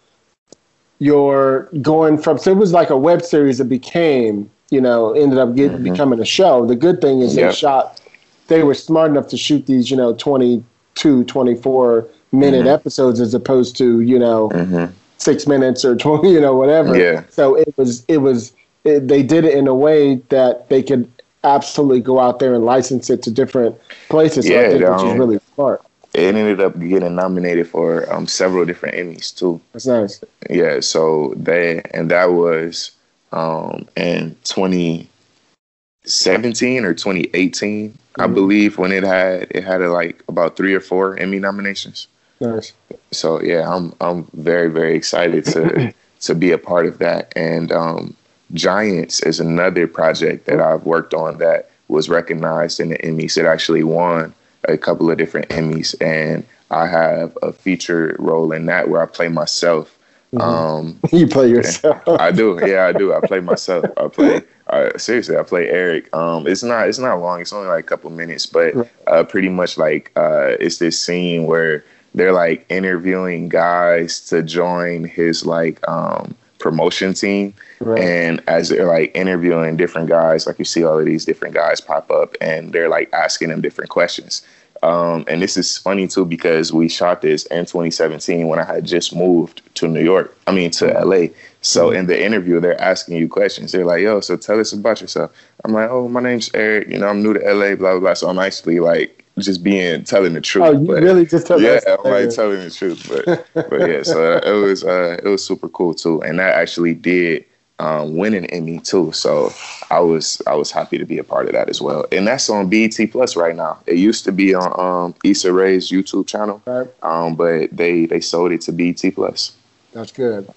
your going from. So it was like a web series that became, you know, ended up getting becoming a show. The good thing is they shot. They were smart enough to shoot these, you know, 22, 24 minute episodes as opposed to, you know, mhm. Six minutes or 20 you know whatever Yeah. so it was it was it, they did it in a way that they could absolutely go out there and license it to different places so I Yeah, think, which is um, really smart it ended up getting nominated for um, several different Emmys too. that's nice Yeah, so they and that was um in 2017 or 2018, I Mhm. believe, when it had it had uh, like about three or four Emmy nominations. Nice So yeah, I'm I'm very very excited to to be a part of that. And um, Giants is another project that I've worked on that was recognized in the Emmys. It actually won a couple of different Emmys, and I have a feature role in that where I play myself. Um, you play yourself I do, yeah, I do. I play myself. I play. Uh, seriously, I play Eric. Um, it's not. It's not long. It's only like a couple minutes, but uh, pretty much like uh, it's this scene where they're like interviewing guys to join his like um, promotion team, Right. and as they're like interviewing different guys, like you see all of these different guys pop up, and they're like asking them different questions. Um, and this is funny too because we shot this in 2017 when I had just moved to New York. I mean to LA. So in the interview, they're asking you questions. They're like, "Yo, so tell us about yourself." I'm like, "Oh, my name's Eric. You know, I'm new to LA. Blah blah blah." So I'm actually like just being telling the truth. oh you but- really just telling? the truth. yeah, I'm like telling the truth, but but yeah, so it was uh, it was super cool too, and that actually did um, win an Emmy too. So I was I was happy to be a part of that as well, and that's on BET Plus right now. It used to be on um, Issa Rae's YouTube channel, Right. um, but they they sold it to BET Plus. that's good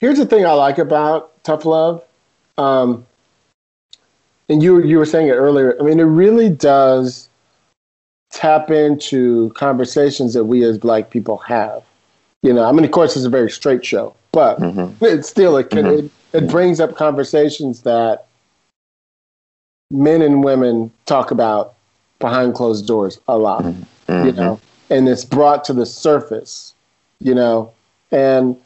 here's the thing i like about tough love um, and you you were saying it earlier i mean it really does tap into conversations that we as black people have. You know i mean of course it's a very straight show but hmm it's still it can it, mm-hmm. it brings up conversations that men and women talk about behind closed doors a lot mm-hmm. you know mm-hmm. and it's brought to the surface you know and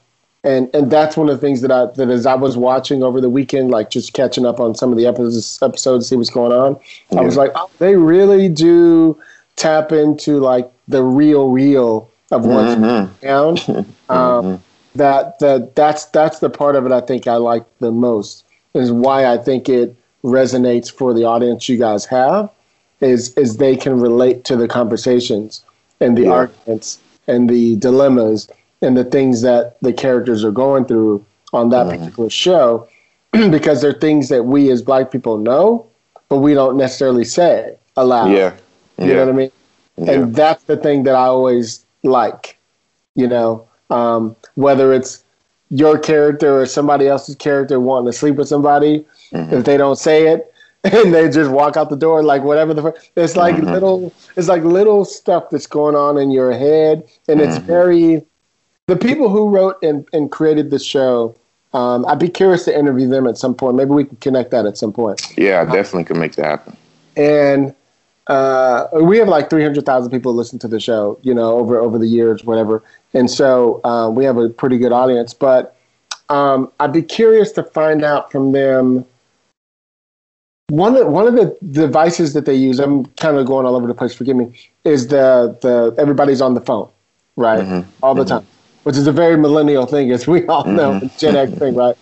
and and that's one of the things that i that as i was watching over the weekend like just catching up on some of the episodes episodes see what's going on i was like oh, they really do tap into like the real real of what's Mhm. down um, that that that's that's the part of it I think I like the most is why I think it resonates for the audience you guys have is is they can relate to the conversations and the Yeah. arguments and the dilemmas and the things that the characters are going through on that particular show because they're things that we as black people know but we don't necessarily say aloud Yeah, you know what I mean Yeah. and that's the thing that I always like, you know, um, whether it's your character or somebody else's character wanting to sleep with somebody Mm-hmm. if they don't say it and they just walk out the door like whatever the fuck. It's like Mhm. little it's like little stuff that's going on in your head and it's Mhm. very the people who wrote and, and created the show um, I'd be curious to interview them at some point. Maybe we can connect that at some point. Yeah, I definitely could make that happen. And uh, we have like 300,000 people listen to the show, you know, over over the years, whatever. And so um, we have a pretty good audience. But um, I'd be curious to find out from them. One of one of the devices that they use, I'm kind of going all over the place. Forgive me. Is the the everybody's on the phone, right, Mhm. all the time, which is a very millennial thing, as we all know, Mhm. Gen X thing, right?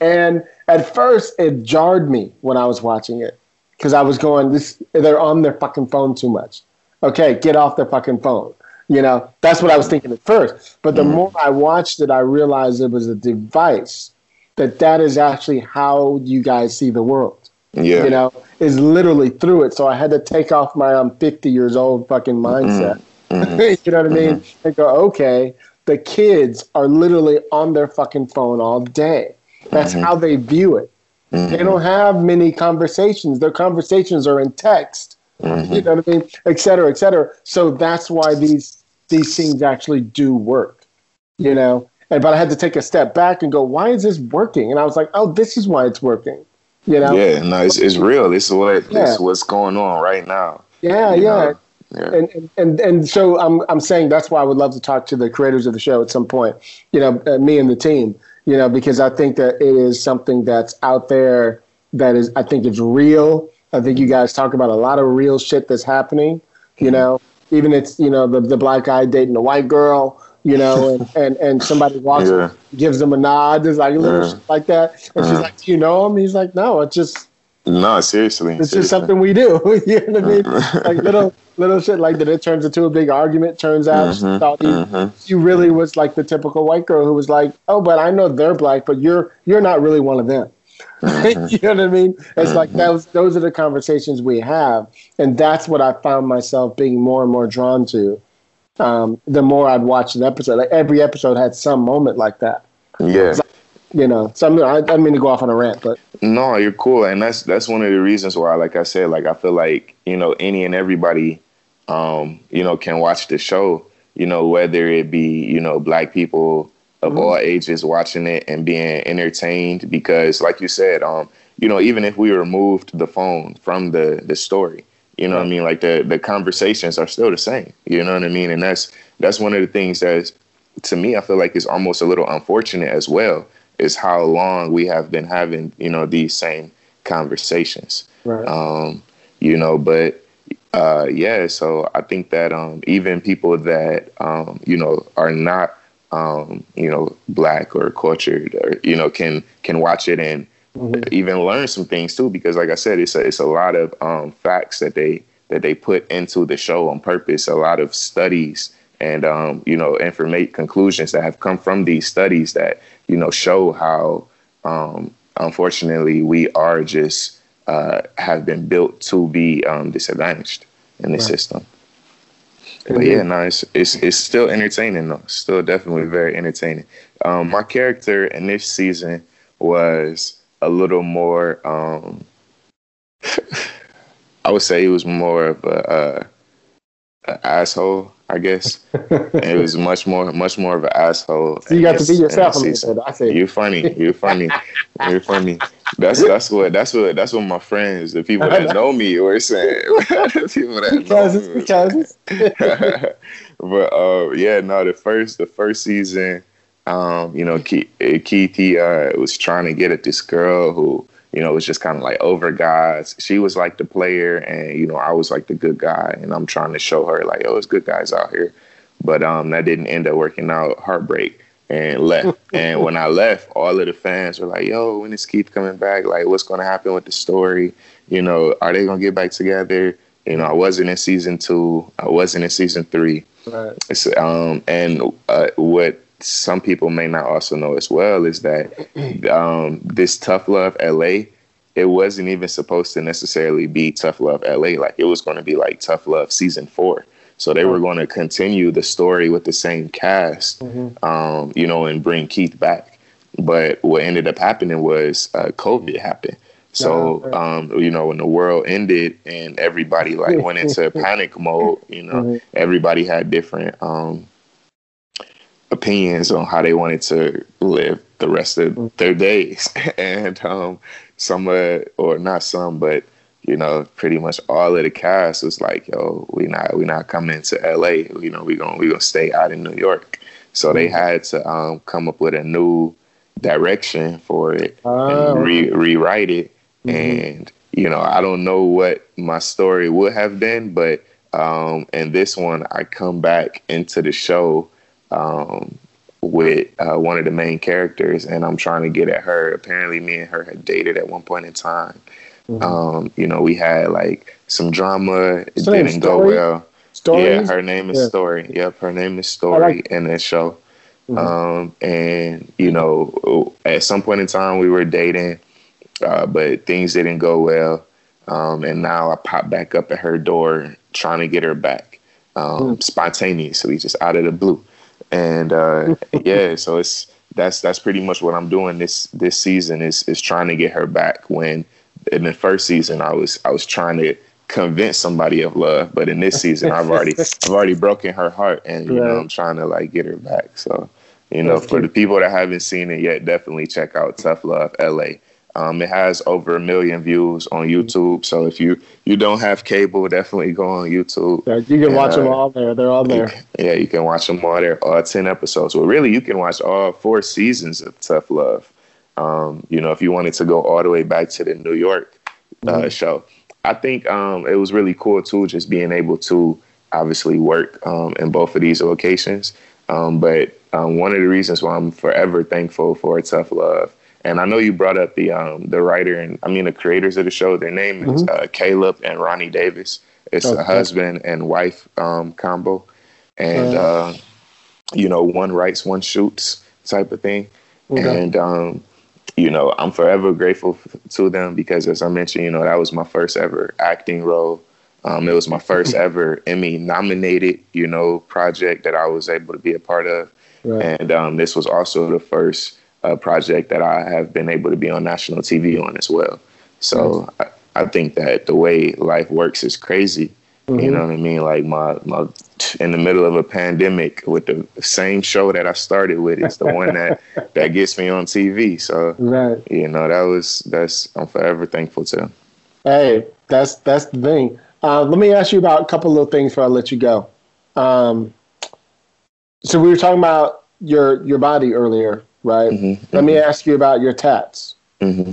And at first, it jarred me when I was watching it because I was going, "This they're on their fucking phone too much." Okay, get off their fucking phone. You know, that's what I was thinking at first. But the Mhm. more I watched it, I realized it was a device that that is actually how you guys see the world. Yeah. You know, is literally through it. So I had to take off my I'm 50 years old fucking mindset. Mhm. you know what I mean? And go, okay, the kids are literally on their fucking phone all day. That's Mhm. how they view it. They Mhm. don't have many conversations. Their conversations are in text. Mhm. You know what I mean? Et cetera, et cetera. So that's why these these things actually do work. You know? And but I had to take a step back and go, why is this working? And I was like, oh, this is why it's working. You know? Yeah, no, it's, it's real. This is what Yeah. this is what's going on right now. Yeah, yeah. know? Yeah. and, and and and so I'm I'm saying that's why I would love to talk to the creators of the show at some point. You know, uh, me and the team. You know, because I think that it is something that's out there that is I think it's real. I think you guys talk about a lot of real shit that's happening. You know, even it's you know the the black guy dating the white girl. You know, and and, and somebody walks, Yeah. gives him a nod, it's like a little Yeah. shit like that, and she's Uh-huh. like, "Do you know him?" He's like, "No, it's just No, seriously. it's just something we do." you know what I mean? like little little shit like that. It turns into a big argument. Turns out she Mhm, thought he, mhm. she really was like the typical white girl who was like, "Oh, but I know they're black, but you're you're not really one of them." Mm-hmm. you know what I mean? It's like those those are the conversations we have, and that's what I found myself being more and more drawn to. Um, the more I'd watch an episode, like every episode had some moment like that. Yeah. You know, so I'm, I, I mean to go off on a rant, but No, you're cool, and that's that's one of the reasons why, like I said, like I feel like you know any and everybody, um, you know, can watch the show. You know, whether it be you know black people of all ages watching it and being entertained, because like you said, um, you know, even if we removed the phone from the the story, you know, what I mean, like the the conversations are still the same. You know what I mean, and that's that's one of the things that's to me, I feel like is almost a little unfortunate as well, is how long we have been having, you know, these same conversations. right. Um, you know, but uh, yeah, so I think that um, even people that um, you know are not um, you know black or cultured or you know can can watch it and Mhm. even learn some things too because like I said, it's a, it's a lot of um, facts that they that they put into the show on purpose. A lot of studies and um, you know informate conclusions that have come from these studies that you know show how um, unfortunately we are just uh, have been built to be um, disadvantaged in the Right. system. But yeah, no, it's, it's it's still entertaining though. Still definitely very entertaining. Um, my character in this season was a little more. Um, I would say he was more of a, uh, a asshole. I guess it was much more much more of an asshole. So you got to be yourself a little bit. I say, You're funny. You're funny. You're funny. That's that's what that's what that's what my friends, the people that know me, were saying. the people that know because me because but uh, yeah, no, the first the first season, um, you know, Keith, Keith he uh, was trying to get at this girl who you know it was just kind of like over guys. She was like the player, and you know, I was like the good guy, and I'm trying to show her like, oh, there's good guys out here. But um, that didn't end up working out. Heartbreak and left. and when I left, all of the fans were like, "Yo, when is Keith coming back? Like, what's going to happen with the story? You know, are they going to get back together?" You know, I wasn't in season two. I wasn't in season three. right. It's, um, and uh, what some people may not also know as well is that um, this Tough Love LA, it wasn't even supposed to necessarily be Tough Love LA. Like it was going to be like Tough Love season four. So they were going to continue the story with the same cast, Mhm. um, you know, and bring Keith back. but what ended up happening was uh, COVID happened. So, um, you know, when the world ended and everybody like went into panic mode, you know, mm-hmm. everybody had different um, opinions on how they wanted to live the rest of mm-hmm. their days. and um, some, uh, or not some, but you know, pretty much all of the cast was like, "Yo, we not we not coming to L.A. You know, we gonna we gonna stay out in New York." So they mm-hmm. had to um, come up with a new direction for it oh. and re- rewrite it. Mm-hmm. And you know, I don't know what my story would have been, but um, in this one, I come back into the show um, with uh, one of the main characters, and I'm trying to get at her. Apparently, me and her had dated at one point in time. Mm-hmm. Um, you know, we had like some drama. It didn't go well. Stories? Yeah, her name is yeah. Story. Yep, her name is Story like in this show. Mm-hmm. Um, and you know, at some point in time, we were dating, uh, but things didn't go well. Um, and now I pop back up at her door trying to get her back, um, mm. spontaneously, just out of the blue. And uh, yeah, so it's that's that's pretty much what I'm doing this this season is is trying to get her back. When in the first season, I was I was trying to convince somebody of love, but in this season, I've already I've already broken her heart, and you right. know I'm trying to like get her back. So you know, That's for cute. the people that haven't seen it yet, definitely check out Tough Love LA. Um, it has over a million views on YouTube. So if you you don't have cable, definitely go on YouTube. Yeah, you can and, watch uh, them all there. They're all there. yeah, you can watch them all there. All ten episodes. Well, really, you can watch all four seasons of Tough Love. Um, you know, if you wanted to go all the way back to the New York uh, mm-hmm. show, I think um, it was really cool too, just being able to obviously work um, in both of these locations. Um, but um, one of the reasons why I'm forever thankful for Tough Love, and I know you brought up the um, the writer and I mean the creators of the show. Their name mm-hmm. is uh, Caleb and Ronnie Davis. It's okay. a husband and wife um, combo, and uh, you know one writes, one shoots type of thing. Okay. And um, you know I'm forever grateful to them because, as I mentioned, you know that was my first ever acting role. Um, it was my first ever Emmy nominated, you know, project that I was able to be a part of. Right. And um, this was also the first uh, project that I have been able to be on national TV on as well. So I, I, think that the way life works is crazy. Mm-hmm. You know what I mean? Like my, my in the middle of a pandemic with the same show that I started with is the one that that gets me on TV. So right. you know that was that's I'm forever thankful to. Hey, that's that's the thing. Uh, let me ask you about a couple little things before I let you go. Um, so we were talking about your your body earlier, right? Mm-hmm, Let mm-hmm. me ask you about your tats. Mm-hmm.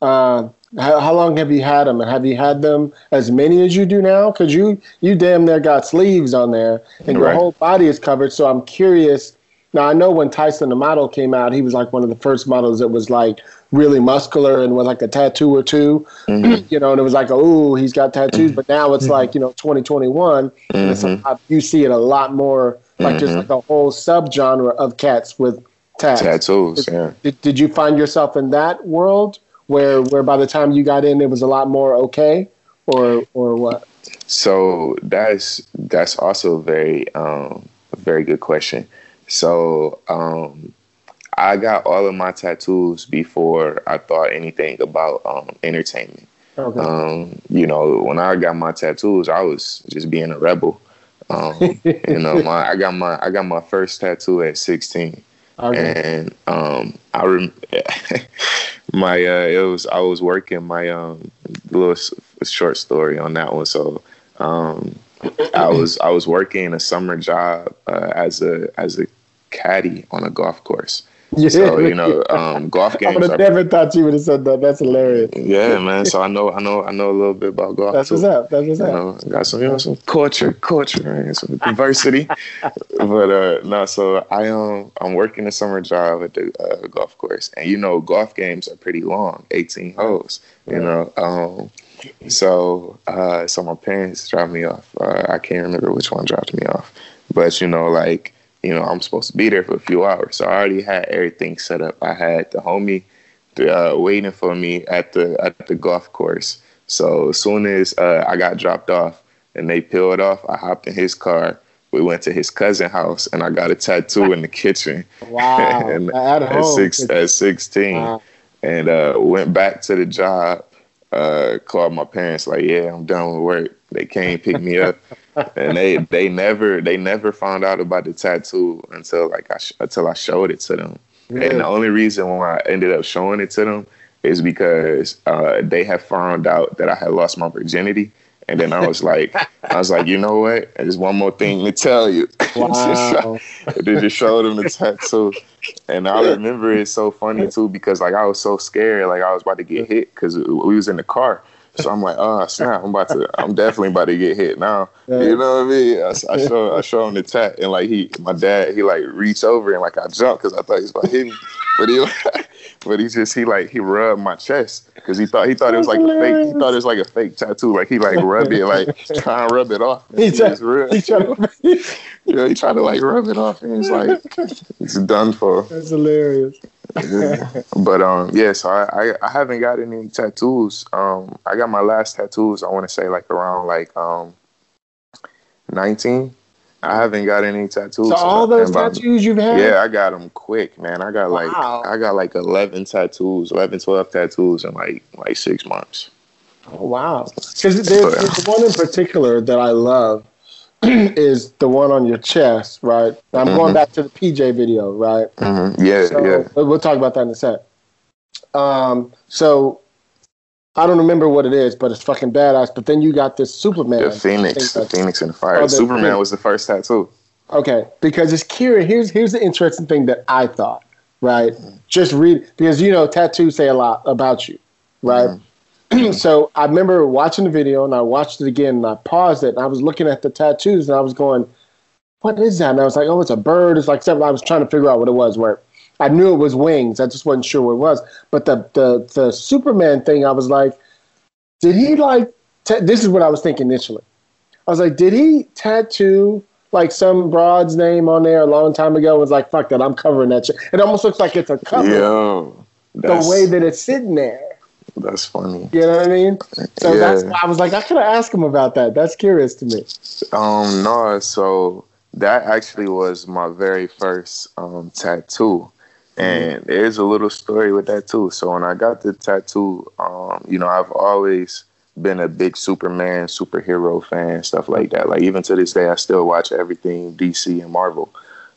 Uh, how, how, long have you had them, and have you had them as many as you do now? Because you you damn near got sleeves on there, and right. your whole body is covered. So I'm curious. Now I know when Tyson the model came out, he was like one of the first models that was like really muscular and with like a tattoo or 2 mm-hmm. you know, and it was like, oh, he's got tattoos. But now it's mm-hmm. like, you know, 2021, mm-hmm. you see it a lot more like just mm-hmm. like a whole subgenre of cats with tats. Tattoos, yeah. Did, did you find yourself in that world where where by the time you got in, it was a lot more okay, or or what? So that's that's also a very um, a very good question. So um, I got all of my tattoos before I thought anything about um, entertainment. Okay. Um, you know, when I got my tattoos, I was just being a rebel. Um, you know, my I got my I got my first tattoo at 16, okay. And um, I rem- my uh, it was I was working my um little short story on that one. So um, I was I was working a summer job uh, as a as a caddy on a golf course. Yeah. So you know, um, golf games. I would have never thought you would have said that. That's hilarious. Yeah, man. So I know, I know, I know a little bit about golf. That's too. what's up. That's what's up. You know, got some, you know, some culture, culture, man, some diversity. but uh, no, so I um, I'm working a summer job at the uh, golf course, and you know, golf games are pretty long, 18 holes. You know, um, so uh, so my parents dropped me off. Uh, I can't remember which one dropped me off, but you know, like you know, I'm supposed to be there for a few hours. So I already had everything set up. I had the homie uh, waiting for me at the at the golf course. So as soon as uh, I got dropped off and they peeled off, I hopped in his car we went to his cousin house and I got a tattoo in the kitchen. Wow. and at at six at sixteen. Wow. And uh went back to the job, uh called my parents like, Yeah, I'm done with work. They came pick me up. and they they never they never found out about the tattoo until like I sh- until I showed it to them. Really? And the only reason why I ended up showing it to them is because uh, they had found out that I had lost my virginity. And then I was like, I was like, you know what? There's one more thing to tell you. Wow. they just showed them the tattoo, and I remember it's so funny too because like I was so scared, like I was about to get hit because we was in the car. So I'm like, oh snap! I'm about to, I'm definitely about to get hit now. You know what I mean? I, I show, I show him the tat, and like he, my dad, he like reached over and like I jumped because I thought he was about to hit me, but he, but he just he like he rubbed my chest because he thought he thought it was like a fake, he thought it was like a fake tattoo, like he like rubbed it, like trying to rub it off. He It's tried- real. he tried to- Yeah, he tried to like rub it off, and it's like it's done for. That's hilarious. But um, yeah, so I, I I haven't got any tattoos. Um, I got my last tattoos. I want to say like around like um, nineteen. I haven't got any tattoos. So all those by- tattoos you've had? Yeah, I got them quick, man. I got like Wow. I got like 11 tattoos, 11, 12 tattoos in like like six months. Oh, wow. Because there's, there's one in particular that I love is the one on your chest, right? I'm going Mhm. back to the PJ video, right? hmm Yeah, So yeah. we'll talk about that in a sec. Um, so I don't remember what it is, but it's fucking badass. But then you got this Superman. The Phoenix, the Phoenix and the fire. Oh, Superman Phoenix. was the first tattoo. Okay, because it's curious. Here's here's the interesting thing that I thought. Right, just read because you know tattoos say a lot about you, right? so I remember watching the video and I watched it again and I paused it and I was looking at the tattoos and I was going, "What is that?" And I was like, "Oh, it's a bird." It's like something. I was trying to figure out what it was. Where I knew it was wings. I just wasn't sure what it was. But the the the Superman thing, I was like, did he like? ta- this is what I was thinking initially. I was like, did he tattoo like some broad's name on there a long time ago? It was like, fuck that, I'm covering that shit. It almost looks like it's a cover. Yo, The way that it's sitting there. That's funny. You know what I mean? So Yeah. that's why I was like, I could have asked him about that. That's curious to me. Um, no, so that actually was my very first um tattoo. And there's a little story with that too. So when I got the tattoo, um, you know, I've always been a big Superman, superhero fan, stuff like that. Like even to this day, I still watch everything DC and Marvel.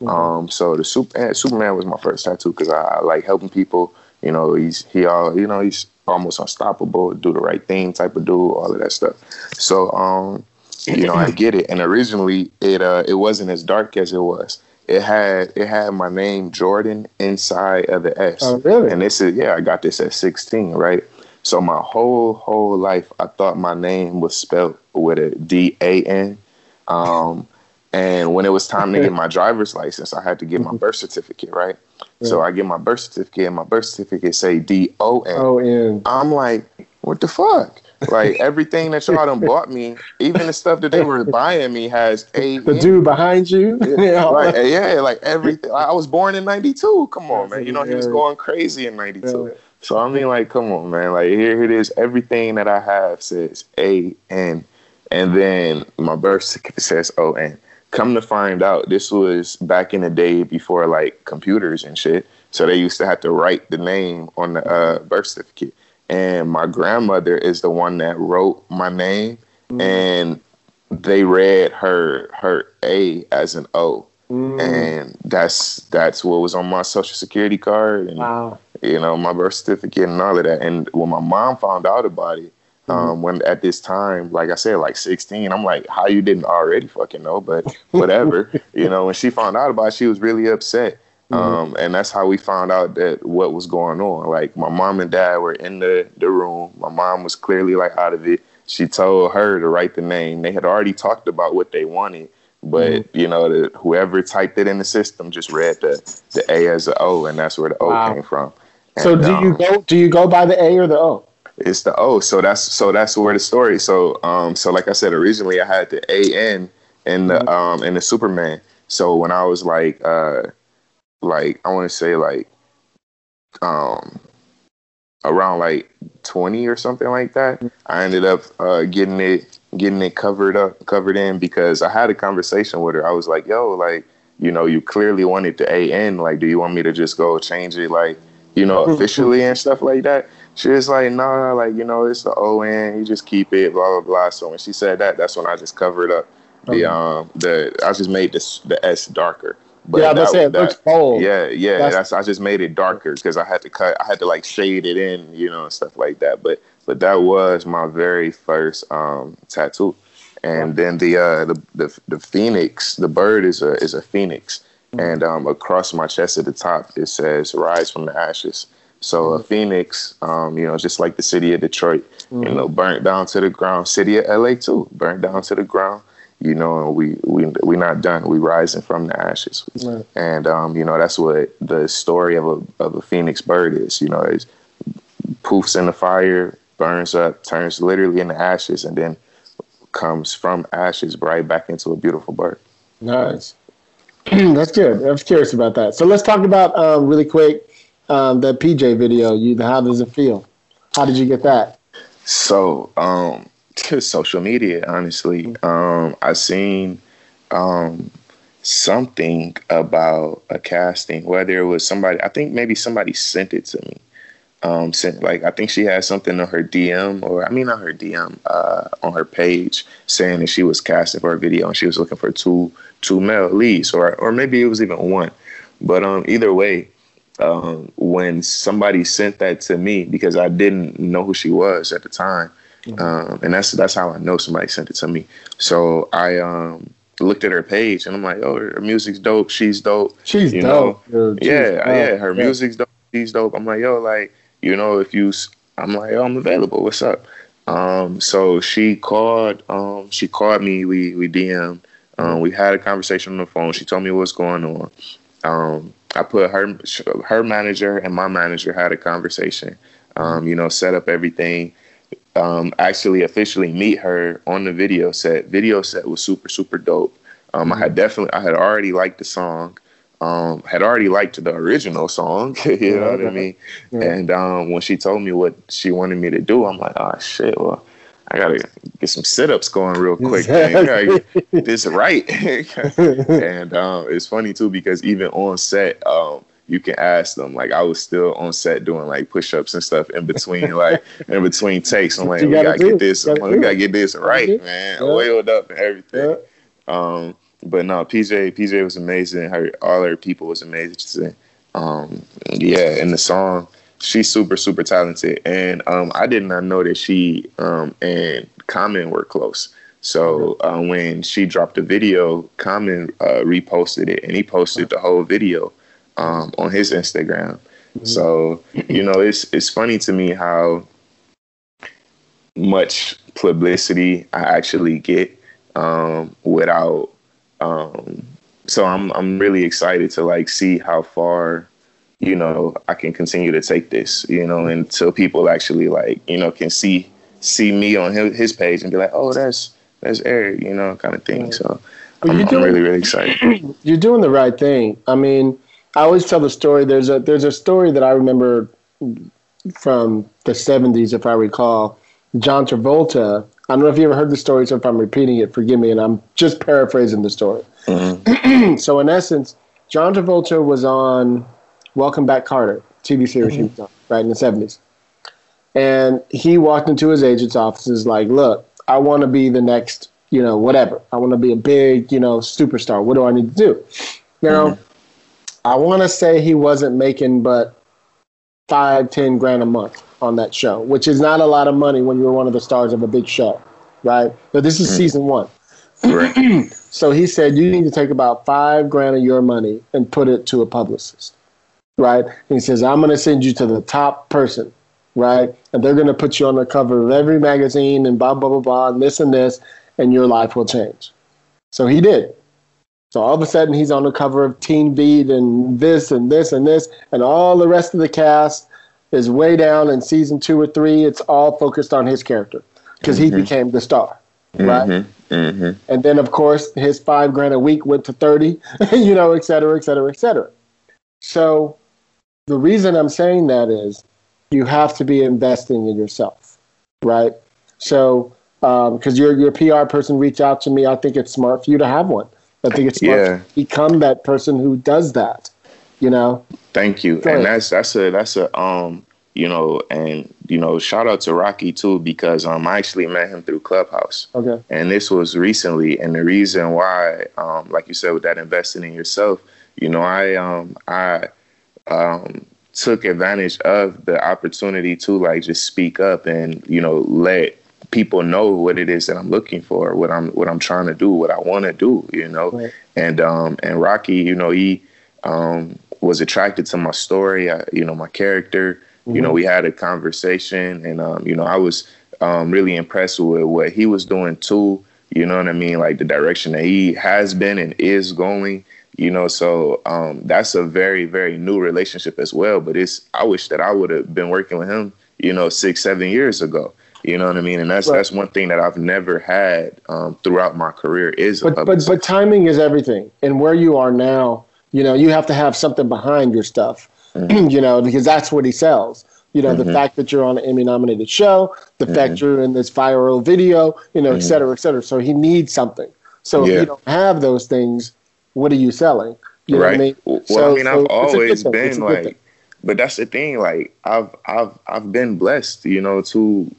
Um, so the Superman, Superman was my first tattoo because I, I like helping people. You know, he's he all you know he's almost unstoppable, do the right thing type of dude, all of that stuff. So um, you know, I get it. And originally, it uh, it wasn't as dark as it was. It had it had my name Jordan inside of the S. Oh, really? And this is yeah, I got this at 16, right? So my whole whole life, I thought my name was spelled with a D A N. Um, and when it was time to get my driver's license, I had to get my birth certificate, right? So I get my birth certificate, and my birth certificate say D O N. Oh, and I'm like, what the fuck? Like everything that y'all done bought me, even the stuff that they were buying me has a the dude behind you. yeah. Right, yeah, like everything. I was born in '92. Come on, man. You know he was going crazy in '92. So I mean, like, come on, man. Like here it is. Everything that I have says A N, and then my birth certificate says O N. Come to find out, this was back in the day before like computers and shit. So they used to have to write the name on the uh, birth certificate. And my grandmother is the one that wrote my name, and they read her her A as an O Mm. and that's that's what was on my social security card and Wow. you know my birth certificate and all of that and when my mom found out about it um when at this time like i said like 16 i'm like how you didn't already fucking know but whatever you know when she found out about it she was really upset um and that's how we found out that what was going on like my mom and dad were in the the room my mom was clearly like out of it she told her to write the name they had already talked about what they wanted but you know, the, whoever typed it in the system just read the the A as a O, and that's where the O Wow. came from. So And, do you um, go? Do you go by the A or the O? It's the O. So that's so that's where the story. So um, so like I said originally, I had the A N in the um in the Superman. So when I was like uh like I want to say like um around like 20 or something like that i ended up uh, getting it getting it covered up, covered in because I had a conversation with her. I was like, yo, like, you know, you clearly wanted the AN. Like, do you want me to just go change it, like, you know, mm-hmm. officially and stuff like that? She was like, no, nah, like, you know, it's the ON. You just keep it, blah, blah, blah. So when she said that, that's when I just covered up the, um, the, I just made this, the S darker. But yeah, that's it. That, looks bold. Yeah, yeah. That's, that's, I just made it darker because I had to cut. I had to like shade it in, you know, and stuff like that. But but that was my very first um, tattoo. And then the, uh, the the the phoenix, the bird is a is a phoenix. And um, across my chest at the top it says "Rise from the Ashes." So mm-hmm. a phoenix, um, you know, just like the city of Detroit, mm-hmm. you know, burnt down to the ground. City of LA too, burnt down to the ground. You know, and we we we're not done. We rising from the ashes, right. and um, you know that's what the story of a of a phoenix bird is. You know, it poofs in the fire, burns up, turns literally into ashes, and then comes from ashes right back into a beautiful bird. Nice. That's good. I was curious about that. So let's talk about um, really quick um, that PJ video. You, how does it feel? How did you get that? So, um, to social media, honestly, um, I seen um, something about a casting, whether it was somebody, I think maybe somebody sent it to me um sent like I think she had something on her DM or I mean on her DM uh on her page saying that she was casting for a video and she was looking for two two male leads or or maybe it was even one. But um either way, um when somebody sent that to me because I didn't know who she was at the time. Mm-hmm. Um and that's that's how I know somebody sent it to me. So I um looked at her page and I'm like, oh, her music's dope. She's dope. She's you dope. Know? She's yeah, dope. yeah. Her yeah. music's dope. She's dope. I'm like, yo, like you know, if you, I'm like, oh, I'm available. What's up? Um, so she called, um, she called me. We we DM. Um, we had a conversation on the phone. She told me what's going on. Um, I put her, her manager and my manager had a conversation. Um, you know, set up everything. Um, actually, officially meet her on the video set. Video set was super super dope. Um, I had definitely, I had already liked the song um, had already liked the original song, you know what I mean? Yeah. And um, when she told me what she wanted me to do, I'm like, oh shit, well, I gotta get some sit ups going real quick. Exactly. this right. and um, it's funny too because even on set, um, you can ask them. Like I was still on set doing like push ups and stuff in between, like in between takes. I'm like, we gotta, get this. Gotta we gotta get this right, man. Yeah. Oiled up and everything. Yeah. Um, but no, PJ PJ was amazing. Her all her people was amazing. Um, yeah, in the song, she's super super talented, and um, I did not know that she um, and Common were close. So uh, when she dropped the video, Common uh, reposted it, and he posted the whole video um, on his Instagram. Mm-hmm. So you know, it's it's funny to me how much publicity I actually get um, without um, so I'm I'm really excited to like see how far you know I can continue to take this, you know, until people actually like you know can see see me on his, his page and be like, oh, that's that's Eric, you know, kind of thing. So I'm, doing, I'm really really excited. You're doing the right thing. I mean, I always tell the story. There's a there's a story that I remember from the 70s, if I recall. John Travolta I don't know if you ever heard the story, so if I'm repeating it, forgive me, and I'm just paraphrasing the story. Mm-hmm. so, in essence, John Travolta was on Welcome Back Kotter TV series mm-hmm. he was on, right, in the 70s. And he walked into his agent's office and was like, Look, I want to be the next, you know, whatever. I want to be a big, you know, superstar. What do I need to do? You know, mm-hmm. I want to say he wasn't making but five, ten grand a month on that show, which is not a lot of money when you're one of the stars of a big show, right? But this is mm. season one. Right. so he said you need to take about five grand of your money and put it to a publicist, right? And he says I'm going to send you to the top person, right? And they're going to put you on the cover of every magazine and blah blah blah blah and this and this, and your life will change. So he did. So all of a sudden he's on the cover of Teen Beat and this and this and this, and all the rest of the cast is way down in season two or three. It's all focused on his character because mm-hmm. he became the star, right? Mm-hmm. Mm-hmm. And then, of course, his five grand a week went to 30, you know, et cetera, et cetera, et cetera. So the reason I'm saying that is you have to be investing in yourself, right? So because um, your your PR person reached out to me. I think it's smart for you to have one. I think it's smart Yeah. to become that person who does that. You know, Thank you. And that's that's a that's a um you know and you know shout out to Rocky too because um I actually met him through Clubhouse okay, and this was recently and the reason why um like you said with that investing in yourself you know I um I um took advantage of the opportunity to like just speak up and you know let people know what it is that I'm looking for what I'm what I'm trying to do what I want to do you know? Right. and um and Rocky you know he um was attracted to my story I, you know my character. You know we had a conversation and um you know I was um really impressed with what he was doing too. You know what I mean? Like the direction that he has been and is going you know so um that's a very very new relationship as well but it's i wish that i would have been working with him you know six seven years ago you know what i mean and that's Right. that's one thing that i've never had um throughout my career is but a but but timing is everything, and where you are now, you know, you have to have something behind your stuff. Mm-hmm. you know, because that's what he sells. You know, the fact that you're on an Emmy nominated show, the Mm-hmm. fact you're in this viral video, you know, et cetera, et cetera. So he needs something. So if you don't have those things, what are you selling? You know right what I mean? well So- i mean so i've always been like but that's the thing like i've i've i've been blessed you know to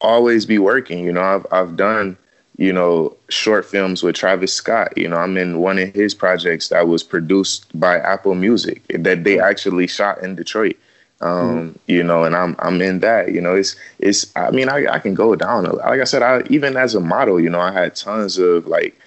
always be working you know. I've i've done you know short films with travis scott you know. I'm in one of his projects that was produced by apple music that they actually shot in detroit um you know and i'm i'm in that you know. It's it's i mean i, I can go down. Like i said i even as a model you know i had tons of like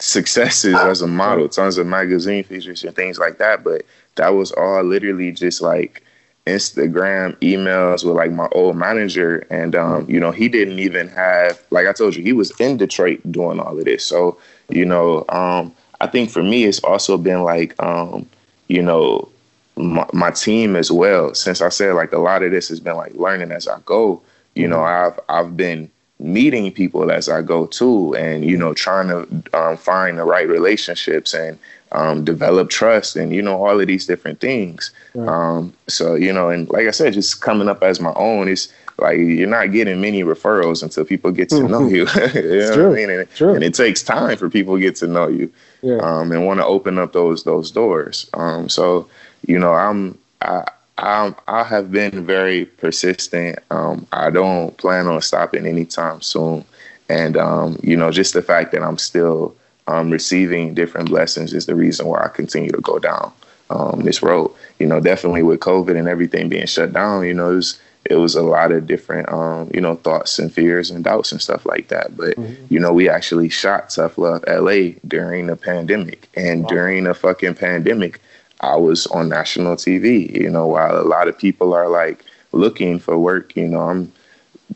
successes as a model, tons of magazine features and things like that. But that was all literally just like Instagram emails with like my old manager. And, um, you know, he didn't even have, like I told you, he was in Detroit doing all of this. So, you know, um, I think for me, it's also been like, um, you know, my, my team as well. Since I said like a lot of this has been like learning as I go, you know, I've, I've been meeting people as I go too, and you know, trying to um, find the right relationships and um, develop trust, and you know, all of these different things. Um, so you know, and like I said, just coming up as my own is like you're not getting many referrals until people get to know you. you know true. I mean? And, True. and it takes time for people to get to know you Yeah. um, and want to open up those those doors. Um, so you know, I'm I. I I have been very persistent. Um, I don't plan on stopping anytime soon, and um, you know, just the fact that I'm still um, receiving different blessings is the reason why I continue to go down um, this road. You know, definitely with COVID and everything being shut down, you know, it was, it was a lot of different, um, you know, thoughts and fears and doubts and stuff like that. But you know, we actually shot Tough Love LA during the pandemic, and during the fucking pandemic. I was on national TV, you know, while a lot of people are like looking for work, you know, I'm,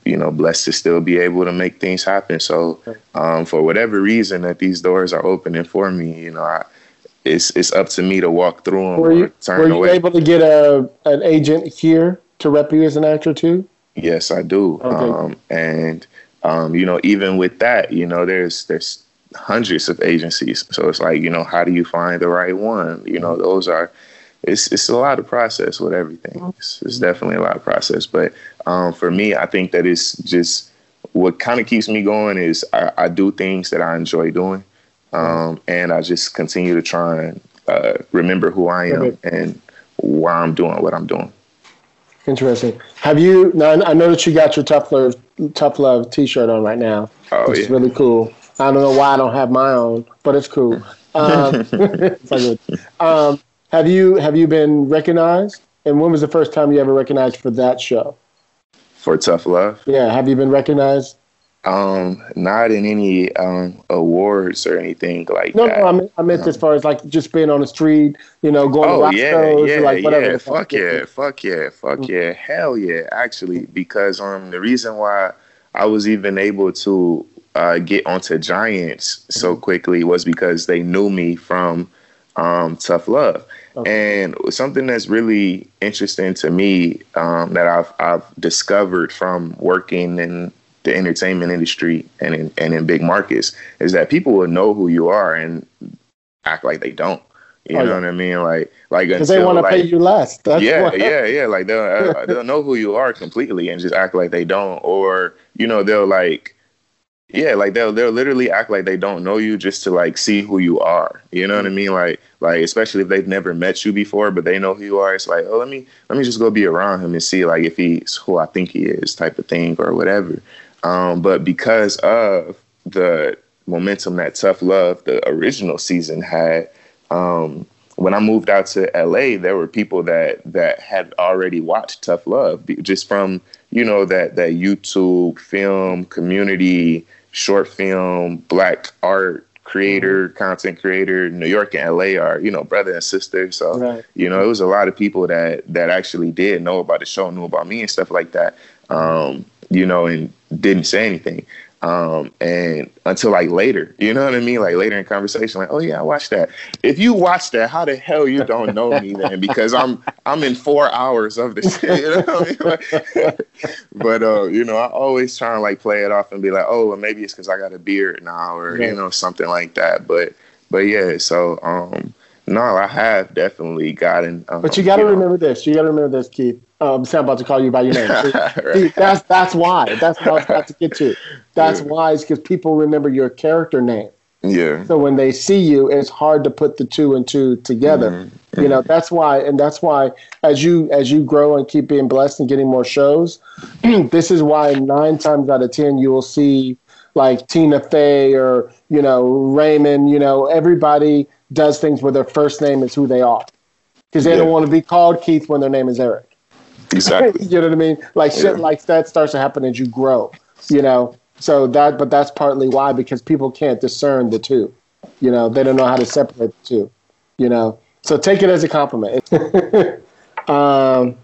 you know, blessed to still be able to make things happen. So, um, for whatever reason that these doors are opening for me, you know, I, it's, it's up to me to walk through them Were you were you away. able to get a an agent here to rep you as an actor too? Yes, I do. Okay. Um, and um, you know, even with that, you know, there's there's hundreds of agencies. So it's like, you know, how do you find the right one? You know, those are it's it's a lot of process with everything. It's, it's definitely a lot of process. But um, for me, I think that it's just what kind of keeps me going is I, I do things that I enjoy doing, um, and I just continue to try and uh, remember who I am and why I'm doing what I'm doing. Interesting. Have you? Now I know that you got your tough love tough love T-shirt on right now, Oh, which is yeah. really cool. I don't know why I don't have my own, but it's cool. Um, it's all good. Um, have you have you been recognized? And when was the first time you ever recognized for that show? For tough love. Yeah, have you been recognized? Um, not in any um awards or anything like No, that. no, I meant, I meant as far as like just being on the street, you know, going to Oh rock yeah, shows, yeah, or like whatever. yeah. fuck Fuck it is. yeah, fuck yeah, fuck Mm. yeah, hell yeah. Actually, because um the reason why I was even able to uh, get onto Giants Mm-hmm. so quickly was because they knew me from um Tough Love. And something that's really interesting to me um, that I've I've discovered from working in the entertainment industry and in and in big markets is that people will know who you are and act like they don't. You Oh, know yeah. what I mean? Like like Because they want to like, pay you less. That's yeah, why. yeah, yeah. Like they'll uh, they'll know who you are completely and just act like they don't, or you know they'll like Yeah, like they'll they'll literally act like they don't know you just to like see who you are. You know what I mean? Like like especially if they've never met you before, but they know who you are. It's like, oh, let me let me just go be around him and see like if he's who I think he is, type of thing or whatever. Um, but because of the momentum that Tough Love, the original season had, um, when I moved out to LA, there were people that that had already watched Tough Love just from you know that that YouTube film community short film, black art creator, mm-hmm. content creator, New York and LA are, you know, brother and sister. So, right. you know, it was a lot of people that that actually did know about the show, knew about me and stuff like that. Um, you know, and didn't say anything. Um, and until like later, you know what I mean? Like later in conversation, like, oh yeah, I watched that. If you watch that, how the hell you don't know me then? Because I'm I'm in four hours of this. You know what I mean? but uh, you know, I always try and like play it off and be like, oh, well, maybe it's because I got a beard now, or yeah. you know, something like that. But but yeah, so um, no, I have definitely gotten. Um, but you got to remember know. this. You got to remember this, Keith. Um, I'm about to call you by your name. right. See, that's that's why. That's what I was about to get to. That's yeah. why is because people remember your character name. Yeah. So when they see you, it's hard to put the two and two together. Mm-hmm. You know, that's why, and that's why as you as you grow and keep being blessed and getting more shows, this is why nine times out of ten you will see like Tina Fey or you know Raymond. You know, everybody does things where their first name is who they are because they yeah. don't want to be called Keith when their name is Eric. Exactly. you know what I mean? Like yeah. shit like that starts to happen as you grow. You know, so that but that's partly why because people can't discern the two. You know, they don't know how to separate the two. You know, so take it as a compliment. um,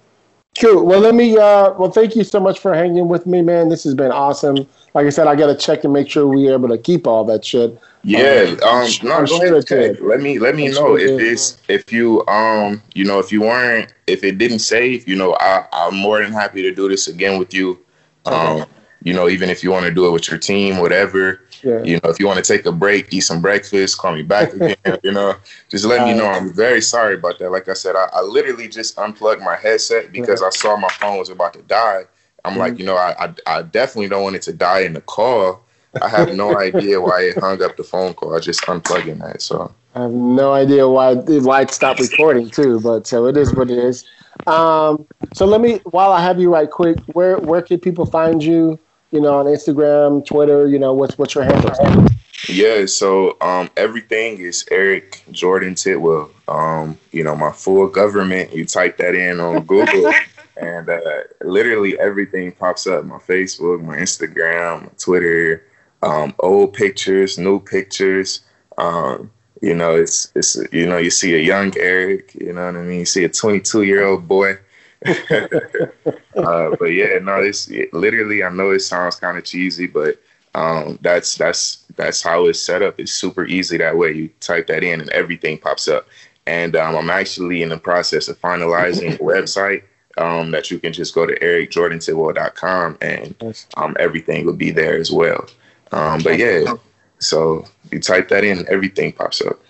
cool. Well, let me. Uh, well, thank you so much for hanging with me, man. This has been awesome. Like I said, I got to check and make sure we're able to keep all that shit. Yeah, um, um no, go ahead, Let me let me I'm know sure if it's if you um you know if you weren't if it didn't save, you know, I I'm more than happy to do this again with you. Um, okay. you know, even if you want to do it with your team, whatever. Yeah. You know, if you want to take a break, eat some breakfast, call me back again. you know, just let me know. I'm very sorry about that. Like I said, I, I literally just unplugged my headset because yeah. I saw my phone was about to die. I'm mm-hmm. like, you know, I, I I definitely don't want it to die in the call. I have no idea why it hung up the phone call. I just unplugging that. So I have no idea why why it stopped recording too. But so it is what it is. Um, so let me while I have you right quick, where where can people find you? You know, on Instagram, Twitter. You know, what's what's your handle? Yeah, so um, everything is Eric Jordan Tidwell. Um, you know, my full government. You type that in on Google, and uh, literally everything pops up. My Facebook, my Instagram, my Twitter um, old pictures, new pictures. Um, you know, it's it's you know, you see a young Eric. You know what I mean? You see a 22 year old boy. uh, but yeah, no, it's it, literally. I know it sounds kind of cheesy, but um, that's that's that's how it's set up. It's super easy that way. You type that in, and everything pops up. And um, I'm actually in the process of finalizing a website um, that you can just go to ericjordantidwell.com and um, everything will be there as well. Um, but yeah, so you type that in, everything pops up.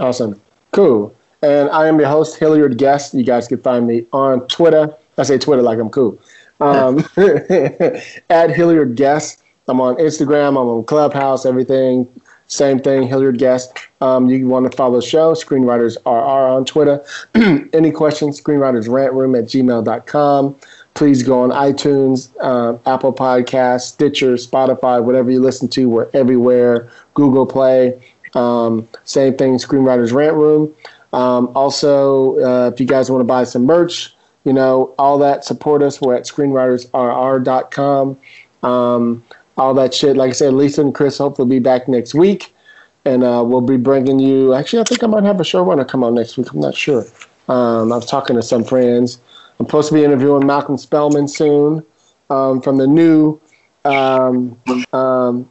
Awesome. Cool. And I am your host, Hilliard Guess. You guys can find me on Twitter. I say Twitter like I'm cool. Um, at Hilliard Guess. I'm on Instagram. I'm on Clubhouse. Everything. Same thing, Hilliard Guess. Um, you want to follow the show, Screenwriters RR on Twitter. Any questions, screenwritersrantroom at gmail.com please go on iTunes, uh, Apple Podcasts, Stitcher, Spotify, whatever you listen to. We're everywhere. Google Play. Um, same thing, Screenwriters Rant Room. Um, also, uh, if you guys want to buy some merch, you know, all that, support us. We're at screenwritersrr.com. Um, all that shit. Like I said, Lisa and Chris hopefully be back next week. And uh, we'll be bringing you, actually, I think I might have a showrunner come on next week. I'm not sure. Um, I was talking to some friends. I'm supposed to be interviewing Malcolm Spellman soon um, from the new um, um,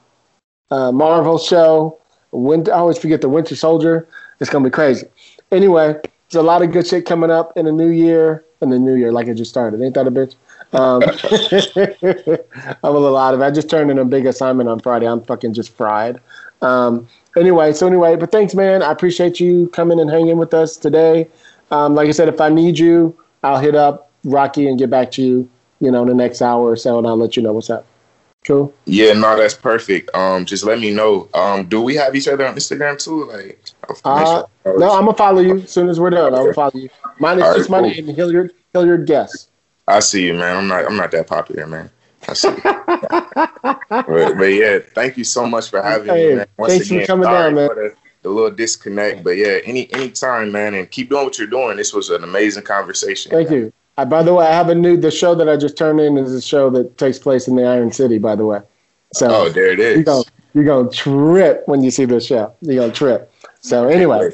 uh, Marvel show. Winter, I always forget the Winter Soldier. It's gonna be crazy. Anyway, there's a lot of good shit coming up in the new year. In the new year, like it just started. Ain't that a bitch? Um, I'm a little out of it. I just turned in a big assignment on Friday. I'm fucking just fried. Um, anyway, so anyway, but thanks, man. I appreciate you coming and hanging with us today. Um, like I said, if I need you, I'll hit up Rocky and get back to you, you know, in the next hour or so, and I'll let you know what's up. Cool. Yeah, no, that's perfect. Um, just let me know. Um, do we have each other on Instagram too? Like, uh, no, I'm gonna follow you as soon as we're done. I'm gonna follow you. Mine is just my name, Hilliard Hilliard Guess. I see you, man. I'm not I'm not that popular, man. I see. but, but, yeah, thank you so much for having hey, me, man. Once thanks again, for coming down, man. The, the, little disconnect, but yeah, any any time, man, and keep doing what you're doing. This was an amazing conversation. Thank man. you. I, by the way, I have a new the show that I just turned in is a show that takes place in the Iron City. By the way, so oh, there it is. You're gonna, you're gonna trip when you see this show. You're gonna trip. So anyway,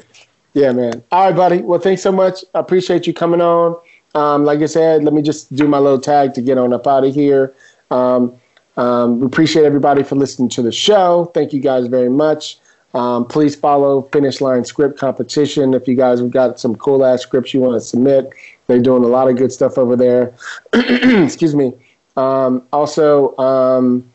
yeah, man. All right, buddy. Well, thanks so much. I appreciate you coming on. Um, like I said, let me just do my little tag to get on up out of here. Um, um, we appreciate everybody for listening to the show. Thank you guys very much. Um, please follow Finish Line Script Competition if you guys have got some cool ass scripts you want to submit. They're doing a lot of good stuff over there. Excuse me. Um, also, um,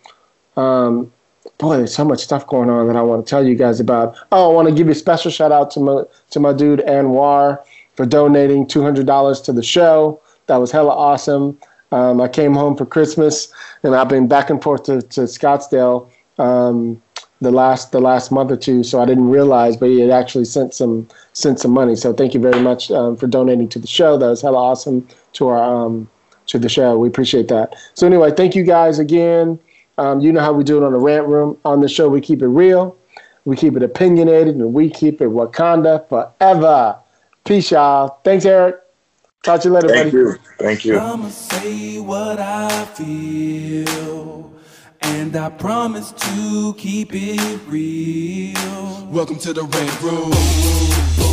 boy, there's so much stuff going on that I want to tell you guys about. Oh, I want to give you a special shout out to my to my dude Anwar for donating two hundred dollars to the show. That was hella awesome. Um, I came home for Christmas, and I've been back and forth to, to Scottsdale um, the last the last month or two, so I didn't realize, but he had actually sent some sent some money. So thank you very much um, for donating to the show. That was hella awesome to our um, to the show. We appreciate that. So anyway, thank you guys again. Um, you know how we do it on the rant room. On the show, we keep it real, we keep it opinionated, and we keep it Wakanda forever. Peace, y'all. Thanks, Eric. Talk to you later, Thank buddy. You. Thank you. I'ma say what I feel. And I promise to keep it real. Welcome to the rant Room.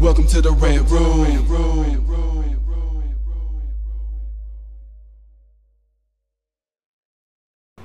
Welcome to the Red Room.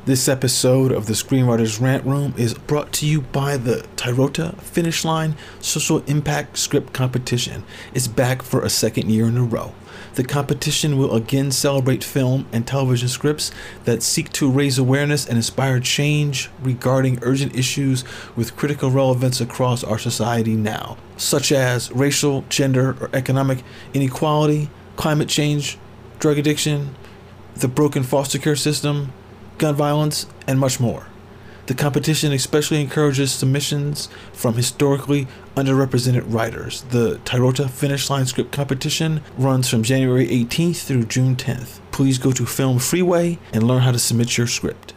This episode of the Screenwriters Rant Room is brought to you by the Tyrota Finish Line Social Impact Script Competition. It's back for a second year in a row. The competition will again celebrate film and television scripts that seek to raise awareness and inspire change regarding urgent issues with critical relevance across our society now, such as racial, gender, or economic inequality, climate change, drug addiction, the broken foster care system, gun violence, and much more. The competition especially encourages submissions from historically underrepresented writers. The Tyrota Finish Line Script Competition runs from January 18th through June 10th. Please go to Film Freeway and learn how to submit your script.